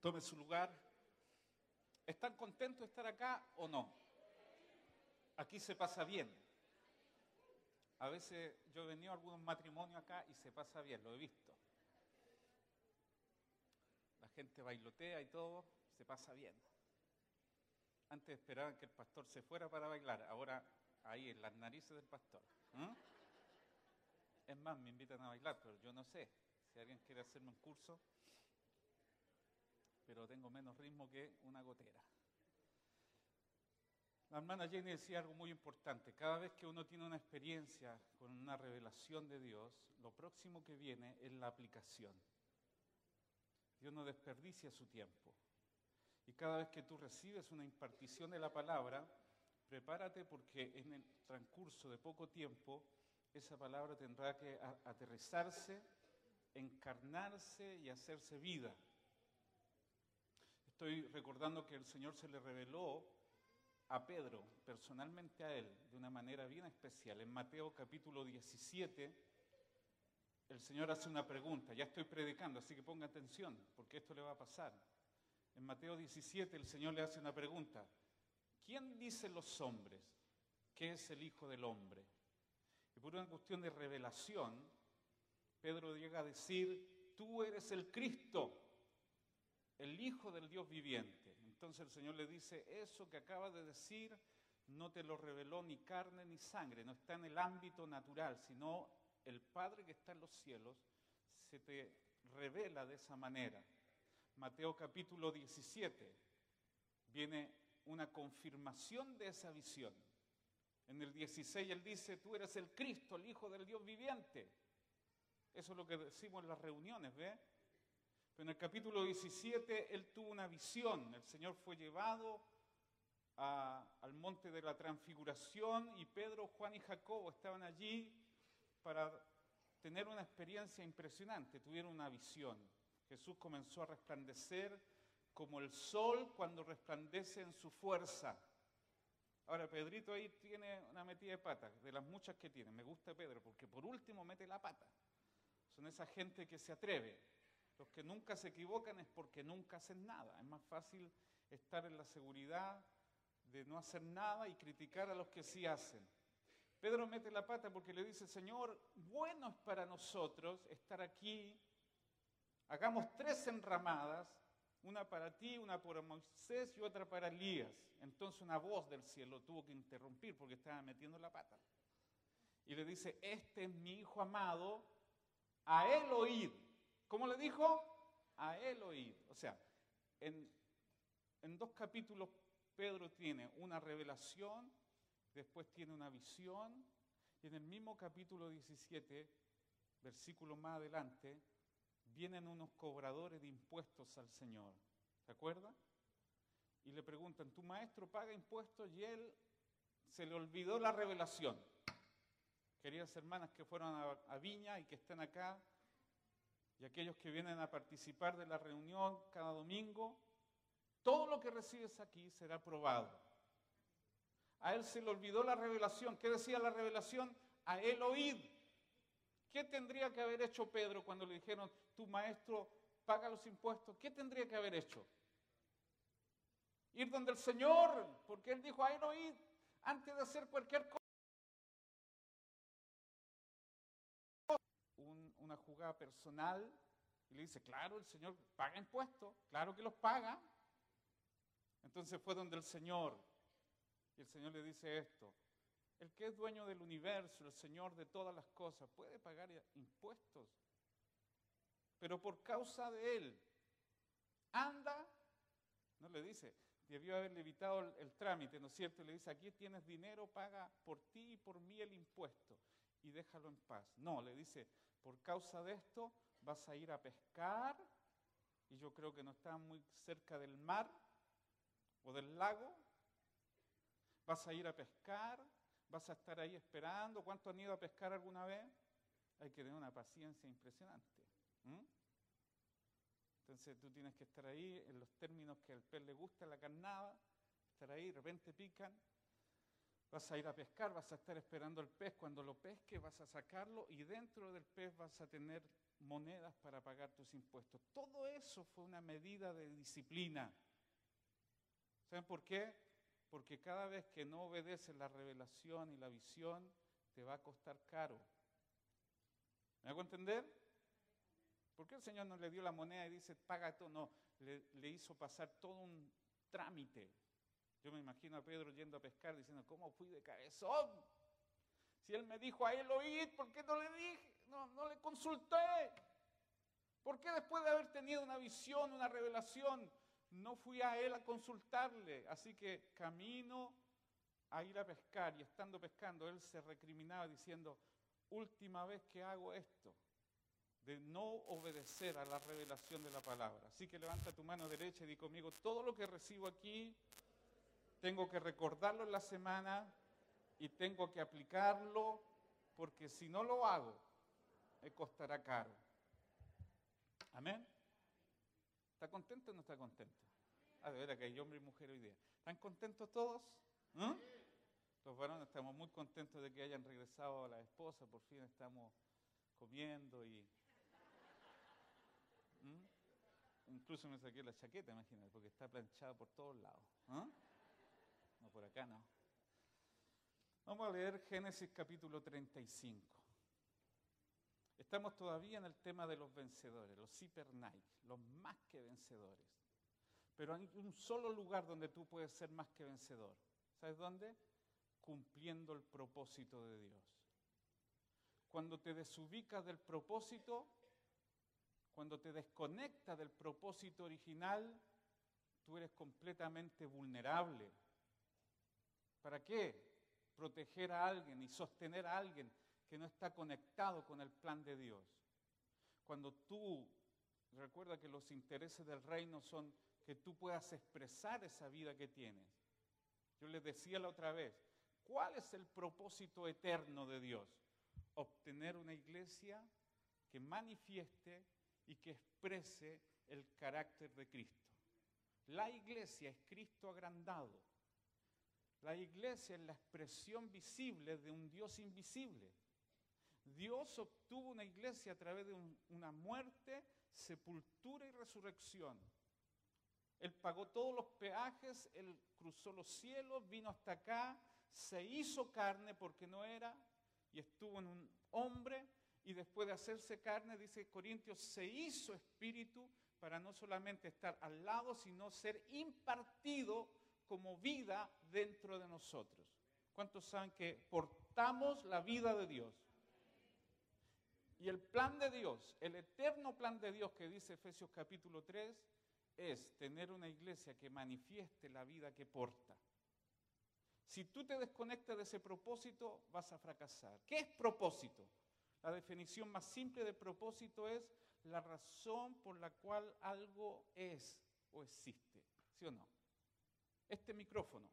Tome su lugar. ¿Están contentos de estar acá o no? Aquí se pasa bien. A veces yo he venido a algunos matrimonios acá y se pasa bien, lo he visto. La gente bailotea y todo, se pasa bien. Antes esperaban que el pastor se fuera para bailar, ahora ahí en las narices del pastor. Es más, me invitan a bailar, pero yo no sé. Si alguien quiere hacerme un curso, pero tengo menos ritmo que una gotera. La hermana Jenny decía algo muy importante. Cada vez que uno tiene una experiencia con una revelación de Dios, lo próximo que viene es la aplicación. Dios no desperdicia su tiempo. Y cada vez que tú recibes una impartición de la palabra, prepárate porque en el transcurso de poco tiempo esa palabra tendrá que aterrizarse, encarnarse y hacerse vida. Estoy recordando que el Señor se le reveló a Pedro, personalmente a él, de una manera bien especial. En Mateo capítulo 17, el Señor hace una pregunta. Ya estoy predicando, así que ponga atención, porque esto le va a pasar. En Mateo 17 el Señor le hace una pregunta. ¿Quién dicen los hombres que es el Hijo del Hombre? Y por una cuestión de revelación, Pedro llega a decir, tú eres el Cristo el Hijo del Dios viviente. Entonces el Señor le dice, eso que acaba de decir no te lo reveló ni carne ni sangre, no está en el ámbito natural, sino el Padre que está en los cielos se te revela de esa manera. Mateo capítulo 17 viene una confirmación de esa visión. En el 16 él dice, tú eres el Cristo, el Hijo del Dios viviente. Eso es lo que decimos en las reuniones, ¿ve? En el capítulo 17 él tuvo una visión. El Señor fue llevado al monte de la transfiguración y Pedro, Juan y Jacobo estaban allí para tener una experiencia impresionante. Tuvieron una visión. Jesús comenzó a resplandecer como el sol cuando resplandece en su fuerza. Ahora, Pedrito ahí tiene una metida de pata, de las muchas que tiene. Me gusta Pedro, porque por último mete la pata. Son esa gente que se atreve. Los que nunca se equivocan es porque nunca hacen nada. Es más fácil estar en la seguridad de no hacer nada y criticar a los que sí hacen. Pedro mete la pata porque le dice, Señor, bueno es para nosotros estar aquí. Hagamos tres enramadas, una para ti, una para Moisés y otra para Elías. Entonces una voz del cielo tuvo que interrumpir porque estaba metiendo la pata. Y le dice, este es mi hijo amado, a él oíd. ¿Cómo le dijo? A él oír. O sea, en, dos capítulos Pedro tiene una revelación, después tiene una visión, y en el mismo capítulo 17, versículo más adelante, vienen unos cobradores de impuestos al Señor. ¿Se acuerda? Y le preguntan, ¿tu maestro paga impuestos? Y él se le olvidó la revelación. Queridas hermanas que fueron a, a Viña y que están acá, y aquellos que vienen a participar de la reunión cada domingo, todo lo que recibes aquí será probado. A él se le olvidó la revelación. ¿Qué decía la revelación? A él oíd. ¿Qué tendría que haber hecho Pedro cuando le dijeron, tu maestro paga los impuestos? ¿Qué tendría que haber hecho? Ir donde el Señor, porque él dijo, a él antes de hacer cualquier cosa. Jugada personal y le dice, claro, el Señor paga impuestos, claro que los paga. Entonces fue donde el Señor, y el Señor le dice esto, el que es dueño del universo, el Señor de todas las cosas, puede pagar impuestos, pero por causa de Él, anda, no le dice, debió haberle evitado el, trámite, ¿no es cierto? Le dice, aquí tienes dinero, paga por ti y por mí el impuesto y déjalo en paz. No, le dice, por causa de esto vas a ir a pescar, y yo creo que no está muy cerca del mar o del lago, vas a ir a pescar, vas a estar ahí esperando. ¿Cuántos han ido a pescar alguna vez? Hay que tener una paciencia impresionante. Entonces tú tienes que estar ahí en los términos que al pez le gusta, la carnada, estar ahí, de repente pican, Vas a ir a pescar, vas a estar esperando el pez. Cuando lo pesque vas a sacarlo y dentro del pez vas a tener monedas para pagar tus impuestos. Todo eso fue una medida de disciplina. ¿Saben por qué? Porque cada vez que no obedeces la revelación y la visión, te va a costar caro. ¿Me hago entender? ¿Por qué el Señor no le dio la moneda y dice, paga? No, le hizo pasar todo un trámite. Yo me imagino a Pedro yendo a pescar diciendo, ¿cómo fui de cabezón? Si él me dijo a él oír, ¿por qué no le dije? No, no le consulté. ¿Por qué después de haber tenido una visión, una revelación, no fui a él a consultarle? Así que camino a ir a pescar y estando pescando, él se recriminaba diciendo, última vez que hago esto, de no obedecer a la revelación de la palabra. Así que levanta tu mano derecha y di conmigo, todo lo que recibo aquí, tengo que recordarlo en la semana y tengo que aplicarlo, porque si no lo hago, me costará caro. Amén. ¿Está contento o no está contento? Ah, de verdad que hay hombre y mujer hoy día. ¿Están contentos todos? ¿Mm? Los varones estamos muy contentos de que hayan regresado a la esposa, por fin estamos comiendo y... ¿Mm? Incluso me saqué la chaqueta, imagínate, porque está planchada por todos lados. ¿Ah? Por acá no. Vamos a leer Génesis capítulo 35. Estamos todavía en el tema de los vencedores, los Night, los más que vencedores. Pero hay un solo lugar donde tú puedes ser más que vencedor. ¿Sabes dónde? Cumpliendo el propósito de Dios. Cuando te desubicas del propósito, cuando te desconectas del propósito original, tú eres completamente vulnerable. ¿Para qué? Proteger a alguien y sostener a alguien que no está conectado con el plan de Dios. Cuando tú, recuerda que los intereses del reino son que tú puedas expresar esa vida que tienes. Yo les decía la otra vez, ¿cuál es el propósito eterno de Dios? Obtener una iglesia que manifieste y que exprese el carácter de Cristo. La iglesia es Cristo agrandado. La iglesia es la expresión visible de un Dios invisible. Dios obtuvo una iglesia a través de una muerte, sepultura y resurrección. Él pagó todos los peajes, Él cruzó los cielos, vino hasta acá, se hizo carne porque no era, y estuvo en un hombre, y después de hacerse carne, dice Corintios, se hizo espíritu para no solamente estar al lado, sino ser impartido como vida dentro de nosotros. ¿Cuántos saben que portamos la vida de Dios? Y el plan de Dios, el eterno plan de Dios que dice Efesios capítulo 3, es tener una iglesia que manifieste la vida que porta. Si tú te desconectas de ese propósito, vas a fracasar. ¿Qué es propósito? La definición más simple de propósito es la razón por la cual algo es o existe. ¿Sí o no? Este micrófono,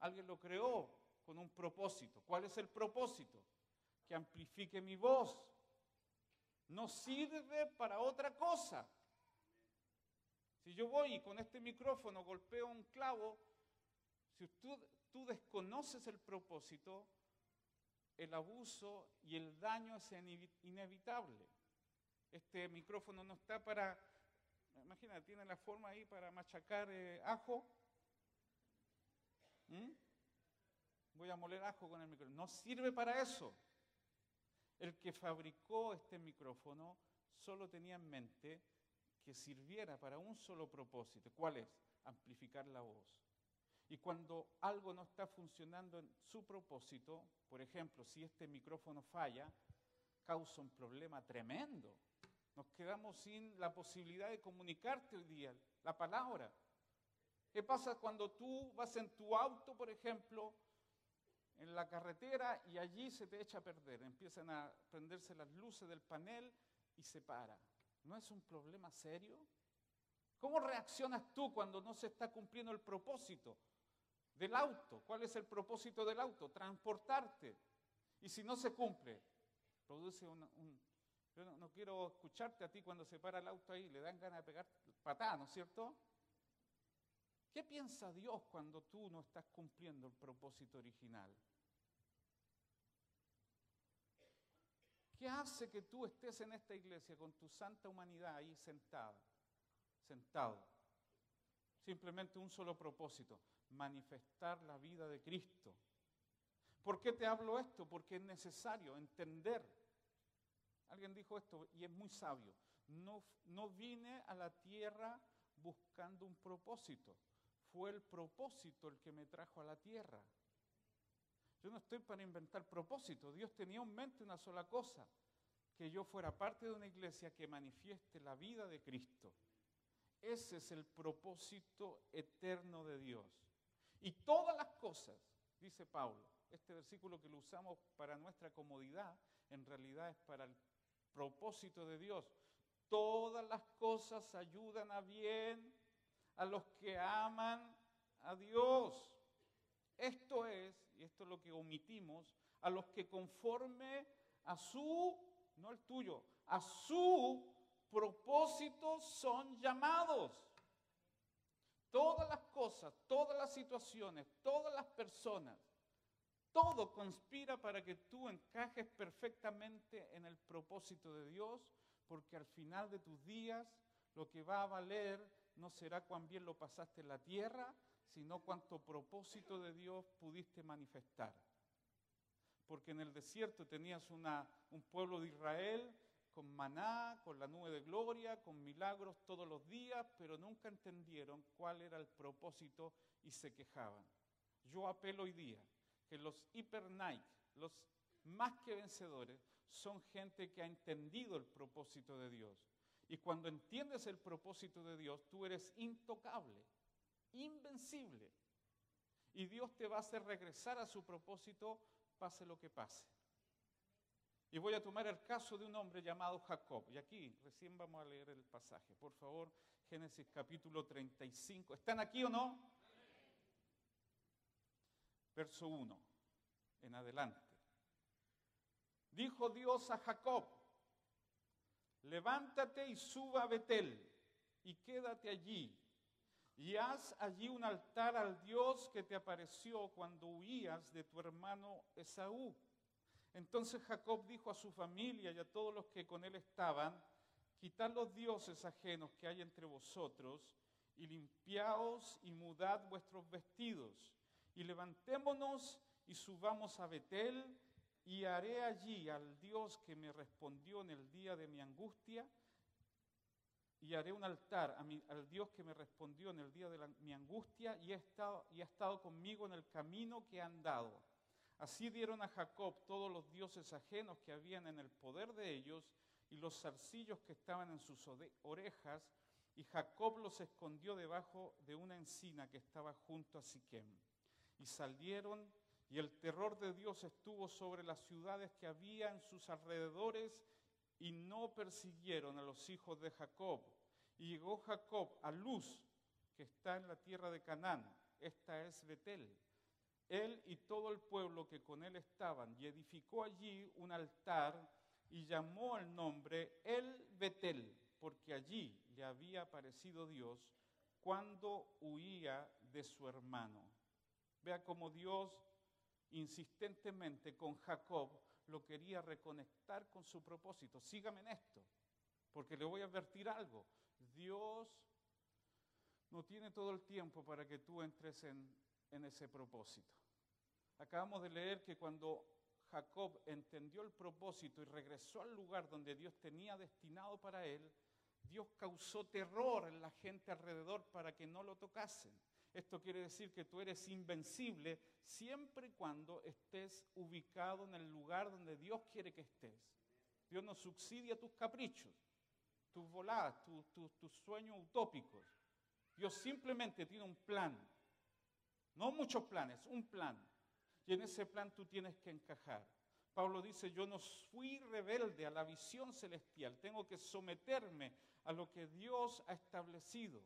alguien lo creó con un propósito. ¿Cuál es el propósito? que amplifique mi voz. No sirve para otra cosa. Si yo voy y con este micrófono golpeo un clavo, si tú, tú desconoces el propósito, el abuso y el daño es inevitable. Este micrófono no está para, imagina, tiene la forma ahí para machacar eh, ajo. ¿Mm? Voy a moler ajo con el micrófono. No sirve para eso. El que fabricó este micrófono solo tenía en mente que sirviera para un solo propósito. ¿Cuál es? Amplificar la voz. Y cuando algo no está funcionando en su propósito, por ejemplo, si este micrófono falla, causa un problema tremendo. Nos quedamos sin la posibilidad de comunicarte hoy día la palabra. ¿Qué pasa cuando tú vas en tu auto, por ejemplo, en la carretera y allí se te echa a perder. Empiezan a prenderse las luces del panel y se para. ¿No es un problema serio? ¿Cómo reaccionas tú cuando no se está cumpliendo el propósito del auto? ¿Cuál es el propósito del auto? Transportarte. Y si no se cumple, produce un... yo no, no, quiero escucharte a ti cuando se para el auto ahí, le dan ganas de pegar patadas, ¿no es cierto? ¿Qué piensa Dios cuando tú no estás cumpliendo el propósito original? ¿Qué hace que tú estés en esta iglesia con tu santa humanidad ahí sentada, sentado? Simplemente un solo propósito, manifestar la vida de Cristo. ¿Por qué te hablo esto? Porque es necesario entender. Alguien dijo esto y es muy sabio. No, no vine a la tierra buscando un propósito. Fue el propósito el que me trajo a la tierra. Yo no estoy para inventar propósito. Dios tenía en mente una sola cosa, que yo fuera parte de una iglesia que manifieste la vida de Cristo. Ese es el propósito eterno de Dios. Y todas las cosas, dice Pablo, este versículo que lo usamos para nuestra comodidad, en realidad es para el propósito de Dios. Todas las cosas ayudan a bien a los que aman a Dios. Esto es, y esto es lo que omitimos, a los que conforme a su, no el tuyo, a su propósito son llamados. Todas las cosas, todas las situaciones, todas las personas, todo conspira para que tú encajes perfectamente en el propósito de Dios, porque al final de tus días lo que va a valer no será cuán bien lo pasaste en la tierra, sino cuánto propósito de Dios pudiste manifestar. Porque en el desierto tenías un pueblo de Israel con maná, con la nube de gloria, con milagros todos los días, pero nunca entendieron cuál era el propósito y se quejaban. Yo apelo hoy día que los hiper los más que vencedores, son gente que ha entendido el propósito de Dios. Y cuando entiendes el propósito de Dios, tú eres intocable invencible. Y Dios te va a hacer regresar a su propósito, pase lo que pase. Y voy a tomar el caso de un hombre llamado Jacob. Y aquí recién vamos a leer el pasaje. Por favor, Génesis capítulo 35. ¿Están aquí o no? Verso 1 en adelante. Dijo Dios a Jacob, levántate y suba a Betel y quédate allí y haz allí un altar al Dios que te apareció cuando huías de tu hermano Esaú. Entonces Jacob dijo a su familia y a todos los que con él estaban, quitad los dioses ajenos que hay entre vosotros y limpiaos y mudad vuestros vestidos y levantémonos y subamos a Betel y haré allí al Dios que me respondió en el día de mi angustia y haré un altar al Dios que me respondió en el día de mi angustia y, estado, y ha estado conmigo en el camino que he andado. Así dieron a Jacob todos los dioses ajenos que habían en el poder de ellos y los zarcillos que estaban en sus orejas, y Jacob los escondió debajo de una encina que estaba junto a Siquem. Y salieron, y el terror de Dios estuvo sobre las ciudades que había en sus alrededores, y no persiguieron a los hijos de Jacob. Y llegó Jacob a Luz, que está en la tierra de Canaán. Esta es Betel. Él y todo el pueblo que con él estaban, y edificó allí un altar y llamó al nombre El Betel, porque allí le había aparecido Dios cuando huía de su hermano. Vea cómo Dios insistentemente con Jacob lo quería reconectar con su propósito. Sígame en esto, porque le voy a advertir algo. Dios no tiene todo el tiempo para que tú entres en, en ese propósito. Acabamos de leer que cuando Jacob entendió el propósito y regresó al lugar donde Dios tenía destinado para él, Dios causó terror en la gente alrededor para que no lo tocasen. Esto quiere decir que tú eres invencible siempre y cuando estés ubicado en el lugar donde Dios quiere que estés. Dios no subsidia tus caprichos, tus voladas, tus, sueños utópicos. Dios simplemente tiene un plan. No muchos planes, un plan. Y en ese plan tú tienes que encajar. Pablo dice, yo no fui rebelde a la visión celestial, tengo que someterme a lo que Dios ha establecido.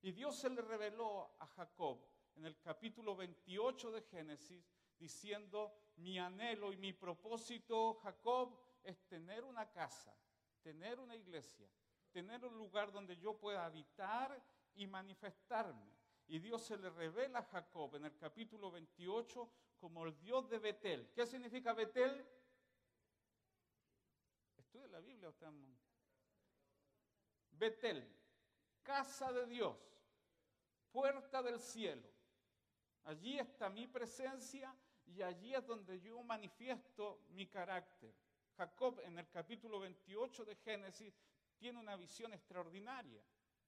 Y Dios se le reveló a Jacob en el capítulo 28 de Génesis diciendo, mi anhelo y mi propósito, Jacob, es tener una casa, tener una iglesia, tener un lugar donde yo pueda habitar y manifestarme. Y Dios se le revela a Jacob en el capítulo 28 como el Dios de Betel. ¿Qué significa Betel? Estudia la Biblia, estamos. Betel, casa de Dios, puerta del cielo. Allí está mi presencia y allí es donde yo manifiesto mi carácter. Jacob en el capítulo 28 de Génesis tiene una visión extraordinaria.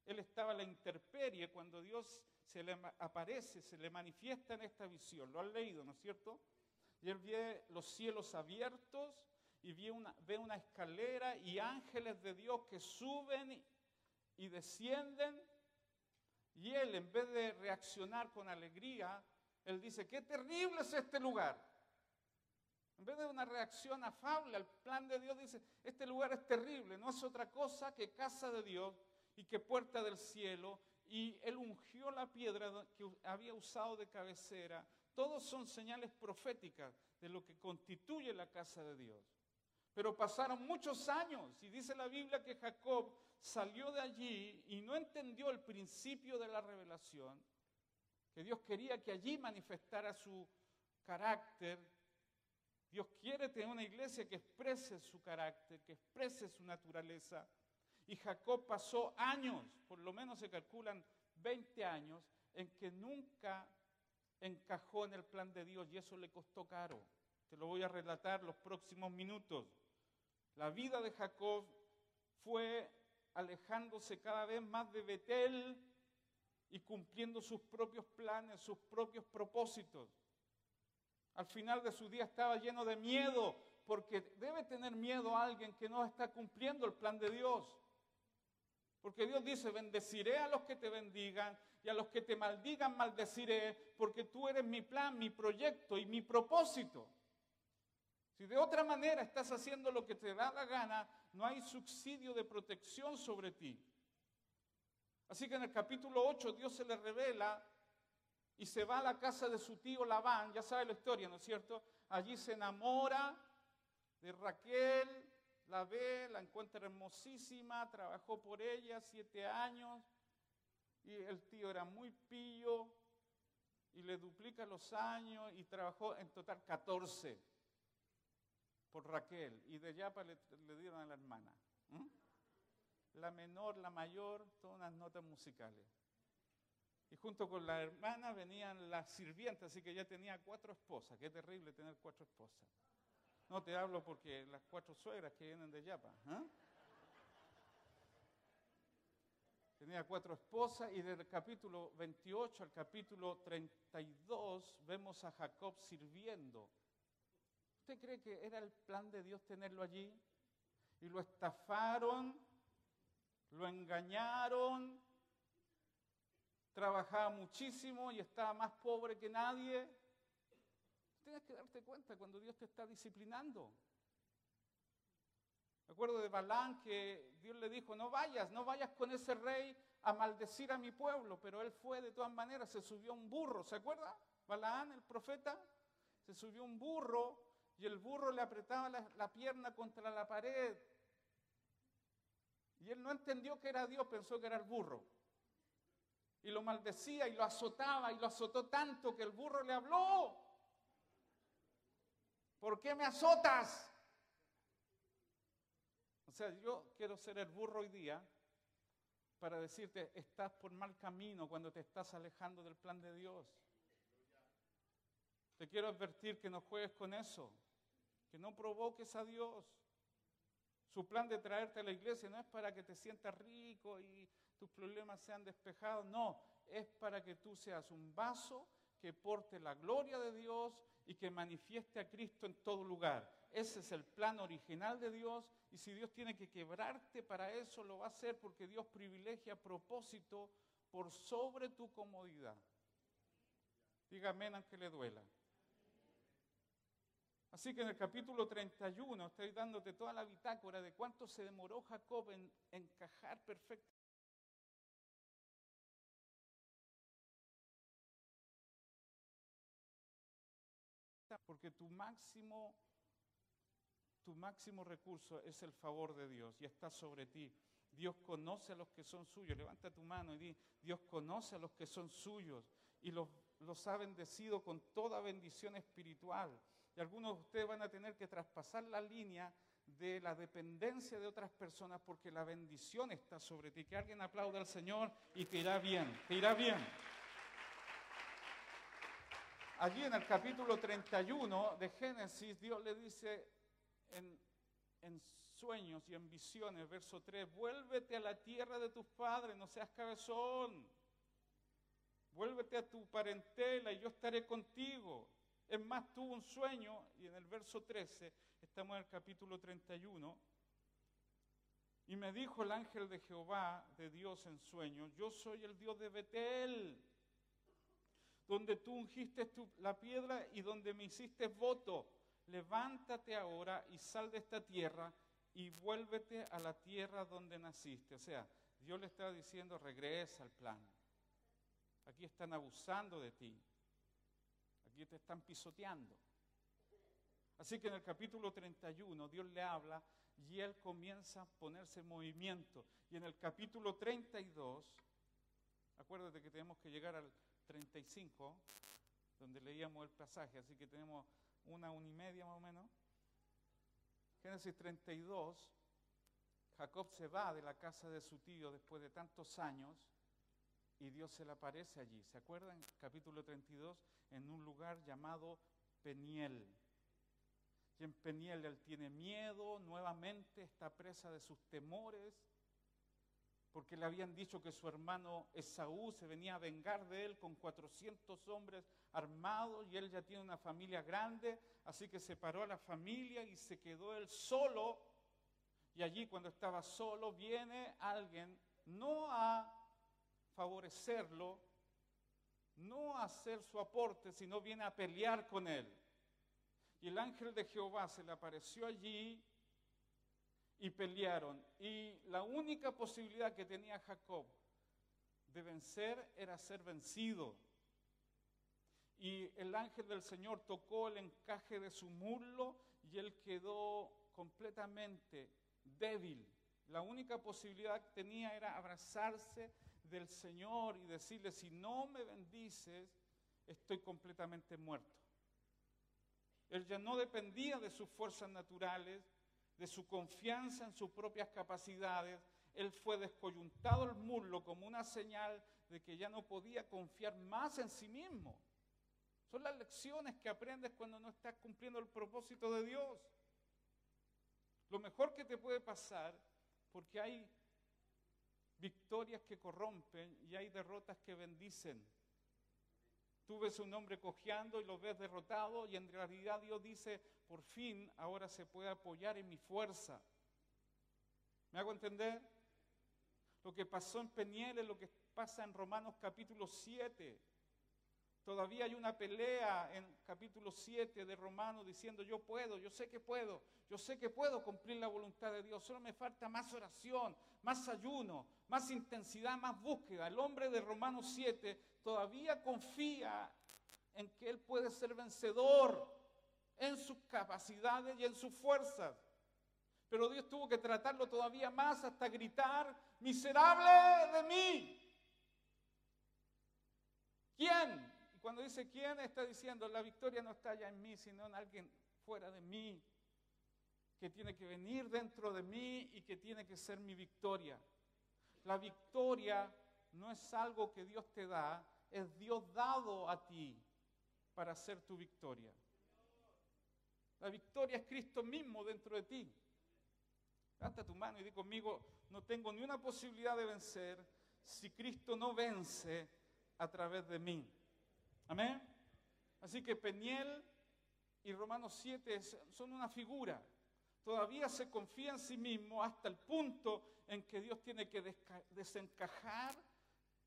Él estaba a la intemperie cuando Dios se le aparece, se le manifiesta en esta visión. Lo han leído, ¿no es cierto? Y él ve los cielos abiertos y ve una, ve una escalera y ángeles de Dios que suben y descienden. Y él, en vez de reaccionar con alegría, él dice, qué terrible es este lugar. En vez de una reacción afable al plan de Dios, dice, este lugar es terrible, no es otra cosa que casa de Dios y que puerta del cielo. Y él ungió la piedra que había usado de cabecera. Todos son señales proféticas de lo que constituye la casa de Dios. Pero pasaron muchos años y dice la Biblia que Jacob salió de allí y no entendió el principio de la revelación que Dios quería que allí manifestara su carácter. Dios quiere tener una iglesia que exprese su carácter, que exprese su naturaleza. Y Jacob pasó años, por lo menos se calculan 20 años, en que nunca encajó en el plan de Dios y eso le costó caro. Te lo voy a relatar los próximos minutos. La vida de Jacob fue alejándose cada vez más de Betel, y cumpliendo sus propios planes, sus propios propósitos. Al final de su día estaba lleno de miedo, porque debe tener miedo alguien que no está cumpliendo el plan de Dios. Porque Dios dice, bendeciré a los que te bendigan y a los que te maldigan maldeciré, porque tú eres mi plan, mi proyecto y mi propósito. Si de otra manera estás haciendo lo que te da la gana, no hay subsidio de protección sobre ti. Así que en el capítulo 8 Dios se le revela y se va a la casa de su tío Labán, ya sabe la historia, ¿no es cierto? Allí se enamora de Raquel, la ve, la encuentra hermosísima, trabajó por ella siete años y el tío era muy pillo y le duplica los años y trabajó en total 14 por Raquel y de Yapa le, dieron a la hermana la menor, la mayor, todas unas notas musicales. Y junto con la hermana venían las sirvientas, así que ya tenía cuatro esposas. Qué terrible tener cuatro esposas. No te hablo porque las cuatro suegras que vienen de Yapa. ¿eh? Tenía cuatro esposas y del capítulo 28 al capítulo 32 vemos a Jacob sirviendo. ¿Usted cree que era el plan de Dios tenerlo allí? Y lo estafaron lo engañaron, trabajaba muchísimo y estaba más pobre que nadie. Tienes que darte cuenta cuando Dios te está disciplinando. Me acuerdo de Balán que Dios le dijo, no vayas, no vayas con ese rey a maldecir a mi pueblo, pero él fue de todas maneras, se subió un burro, ¿se acuerda? Balaán, el profeta, se subió un burro y el burro le apretaba la pierna contra la pared y él no entendió que era Dios, pensó que era el burro. Y lo maldecía y lo azotaba y lo azotó tanto que el burro le habló. ¿Por qué me azotas? O sea, yo quiero ser el burro hoy día para decirte, estás por mal camino cuando te estás alejando del plan de Dios. Te quiero advertir que no juegues con eso, que no provoques a Dios. Su plan de traerte a la iglesia no es para que te sientas rico y tus problemas sean despejados, no, es para que tú seas un vaso que porte la gloria de Dios y que manifieste a Cristo en todo lugar. Ese es el plan original de Dios y si Dios tiene que quebrarte para eso, lo va a hacer porque Dios privilegia propósito por sobre tu comodidad. Dígame aunque le duela. Así que en el capítulo 31 estoy dándote toda la bitácora de cuánto se demoró Jacob en encajar perfectamente. Porque tu máximo, tu máximo recurso es el favor de Dios y está sobre ti. Dios conoce a los que son suyos. Levanta tu mano y di, Dios conoce a los que son suyos y los, los ha bendecido con toda bendición espiritual. Algunos de ustedes van a tener que traspasar la línea de la dependencia de otras personas porque la bendición está sobre ti. Que alguien aplaude al Señor y te irá bien, te irá bien. Allí en el capítulo 31 de Génesis, Dios le dice en, en sueños y en visiones, verso 3, vuélvete a la tierra de tus padres, no seas cabezón. Vuélvete a tu parentela y yo estaré contigo. Es más, tuvo un sueño, y en el verso 13, estamos en el capítulo 31, y me dijo el ángel de Jehová, de Dios en sueño, yo soy el Dios de Betel, donde tú ungiste la piedra y donde me hiciste voto. Levántate ahora y sal de esta tierra y vuélvete a la tierra donde naciste. O sea, Dios le estaba diciendo, regresa al plan. Aquí están abusando de ti. Aquí te están pisoteando. Así que en el capítulo 31 Dios le habla y él comienza a ponerse en movimiento. Y en el capítulo 32, acuérdate que tenemos que llegar al 35, donde leíamos el pasaje, así que tenemos una, una y media más o menos. Génesis 32, Jacob se va de la casa de su tío después de tantos años y Dios se le aparece allí. ¿Se acuerdan? Capítulo 32, en un lugar llamado Peniel. Y en Peniel él tiene miedo, nuevamente está presa de sus temores, porque le habían dicho que su hermano Esaú se venía a vengar de él con 400 hombres armados y él ya tiene una familia grande, así que separó a la familia y se quedó él solo. Y allí cuando estaba solo viene alguien no a favorecerlo, no hacer su aporte, sino viene a pelear con él. Y el ángel de Jehová se le apareció allí y pelearon. Y la única posibilidad que tenía Jacob de vencer era ser vencido. Y el ángel del Señor tocó el encaje de su muslo y él quedó completamente débil. La única posibilidad que tenía era abrazarse del Señor y decirle, si no me bendices, estoy completamente muerto. Él ya no dependía de sus fuerzas naturales, de su confianza en sus propias capacidades, él fue descoyuntado el muslo como una señal de que ya no podía confiar más en sí mismo. Son las lecciones que aprendes cuando no estás cumpliendo el propósito de Dios. Lo mejor que te puede pasar, porque hay victorias que corrompen y hay derrotas que bendicen. Tú ves un hombre cojeando y lo ves derrotado y en realidad Dios dice, por fin ahora se puede apoyar en mi fuerza. ¿Me hago entender? Lo que pasó en Peniel es lo que pasa en Romanos capítulo 7. Todavía hay una pelea en capítulo 7 de Romanos diciendo yo puedo, yo sé que puedo, yo sé que puedo cumplir la voluntad de Dios, solo me falta más oración, más ayuno, más intensidad, más búsqueda. El hombre de Romanos 7 todavía confía en que él puede ser vencedor en sus capacidades y en sus fuerzas. Pero Dios tuvo que tratarlo todavía más hasta gritar, miserable de mí. ¿Quién? Y cuando dice quién, está diciendo, la victoria no está ya en mí, sino en alguien fuera de mí que tiene que venir dentro de mí y que tiene que ser mi victoria. La victoria no es algo que Dios te da, es Dios dado a ti para ser tu victoria. La victoria es Cristo mismo dentro de ti. Levanta tu mano y di conmigo, no tengo ni una posibilidad de vencer si Cristo no vence a través de mí. Amén. Así que Peniel y Romanos 7 son una figura todavía se confía en sí mismo hasta el punto en que Dios tiene que desencajar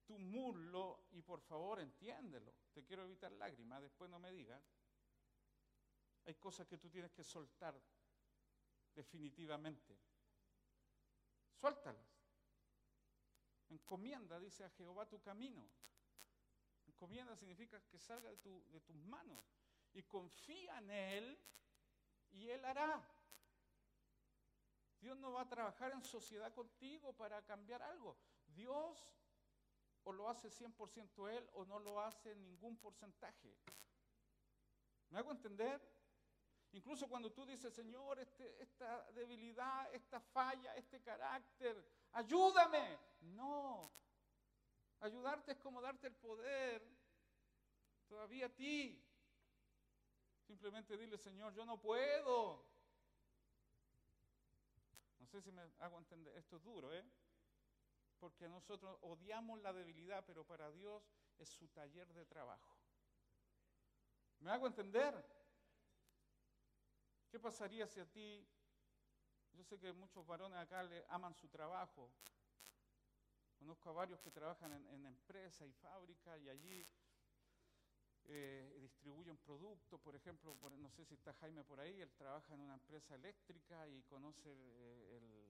tu muslo y por favor entiéndelo. Te quiero evitar lágrimas, después no me digas. Hay cosas que tú tienes que soltar definitivamente. Suéltalas. Encomienda, dice a Jehová tu camino. Encomienda significa que salga de, de tus manos. Y confía en Él y Él hará. Dios no va a trabajar en sociedad contigo para cambiar algo. Dios o lo hace 100% Él o no lo hace en ningún porcentaje. ¿Me hago entender? Incluso cuando tú dices, Señor, este, esta debilidad, esta falla, este carácter, ayúdame. No, ayudarte es como darte el poder todavía a ti. Simplemente dile, Señor, yo no puedo. No sé si me hago entender, esto es duro, ¿eh? Porque nosotros odiamos la debilidad, pero para Dios es su taller de trabajo. ¿Me hago entender? ¿Qué pasaría si a ti, yo sé que muchos varones acá le aman su trabajo, conozco a varios que trabajan en, empresas y fábricas y allí eh, distribuyen productos, por ejemplo, no sé si está Jaime por ahí, él trabaja en una empresa eléctrica y conoce eh, el,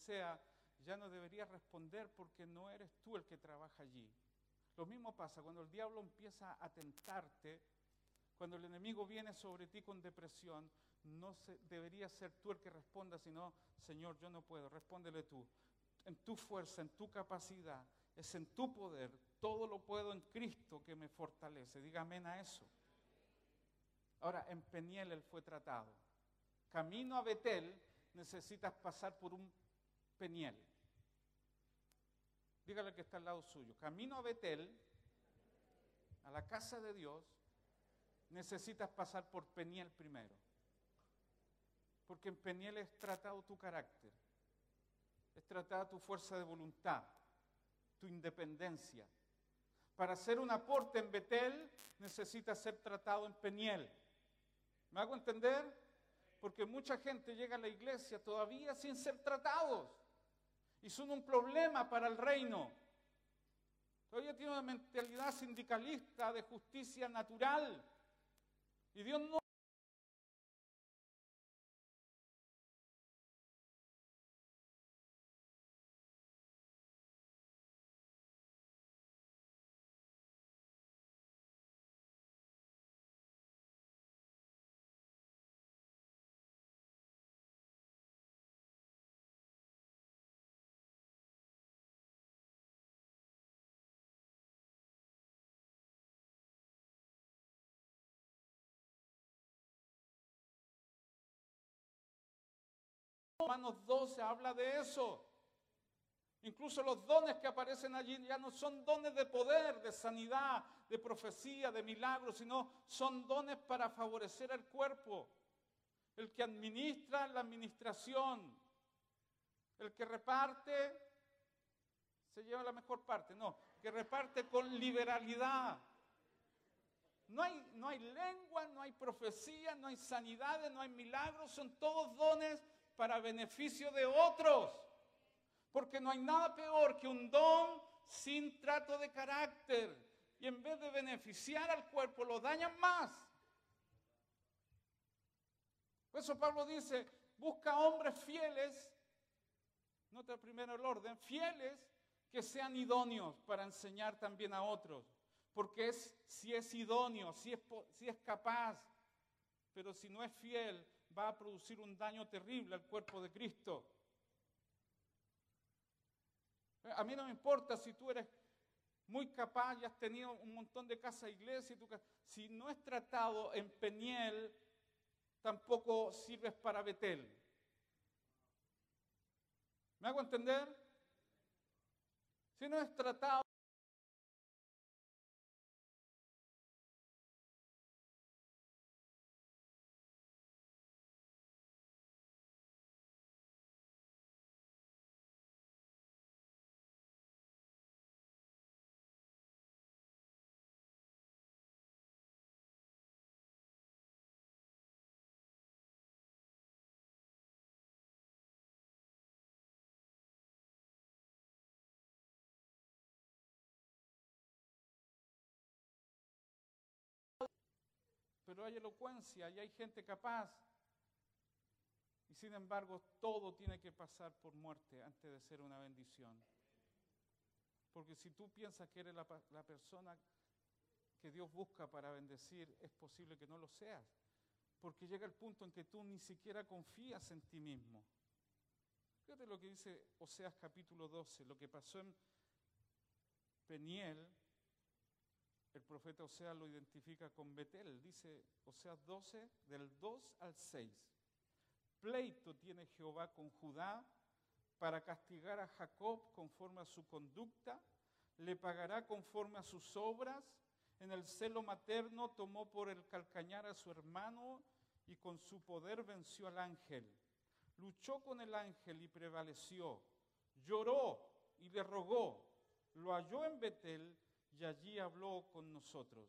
sea, ya no deberías responder porque no eres tú el que trabaja allí. Lo mismo pasa cuando el diablo empieza a tentarte, cuando el enemigo viene sobre ti con depresión, no se, debería ser tú el que responda, sino, Señor, yo no puedo, respóndele tú. En tu fuerza, en tu capacidad, es en tu poder, todo lo puedo en Cristo que me fortalece. Diga amén a eso. Ahora, en Peniel él fue tratado. Camino a Betel, necesitas pasar por un Peniel. Dígale que está al lado suyo. Camino a Betel, a la casa de Dios, necesitas pasar por Peniel primero. Porque en Peniel es tratado tu carácter, es tratada tu fuerza de voluntad, tu independencia. Para hacer un aporte en Betel necesitas ser tratado en Peniel. ¿Me hago entender? Porque mucha gente llega a la iglesia todavía sin ser tratados y son un problema para el reino. Todavía tiene una mentalidad sindicalista de justicia natural. Y Dios no Romanos 12 habla de eso. Incluso los dones que aparecen allí ya no son dones de poder, de sanidad, de profecía, de milagros, sino son dones para favorecer al cuerpo. El que administra la administración, el que reparte, se lleva la mejor parte, no, que reparte con liberalidad. No hay, no hay lengua, no hay profecía, no hay sanidades, no hay milagros, son todos dones para beneficio de otros. Porque no hay nada peor que un don sin trato de carácter. Y en vez de beneficiar al cuerpo, lo dañan más. Por eso Pablo dice, busca hombres fieles, nota primero el orden, fieles que sean idóneos para enseñar también a otros. Porque es, si es idóneo, si es, si es capaz, pero si no es fiel, va a producir un daño terrible al cuerpo de Cristo. A mí no me importa si tú eres muy capaz y has tenido un montón de casa e iglesia, si no es tratado en Peniel, tampoco sirves para Betel. ¿Me hago entender? Si no es tratado pero hay elocuencia y hay gente capaz. Y sin embargo, todo tiene que pasar por muerte antes de ser una bendición. Porque si tú piensas que eres la, la persona que Dios busca para bendecir, es posible que no lo seas. Porque llega el punto en que tú ni siquiera confías en ti mismo. Fíjate lo que dice Oseas capítulo 12, lo que pasó en Peniel, el profeta Oseas lo identifica con Betel, dice Oseas 12, del 2 al 6. Pleito tiene Jehová con Judá para castigar a Jacob conforme a su conducta, le pagará conforme a sus obras en el celo materno tomó por el calcañar a su hermano y con su poder venció al ángel. Luchó con el ángel y prevaleció. Lloró y le rogó. Lo halló en Betel y allí habló con nosotros.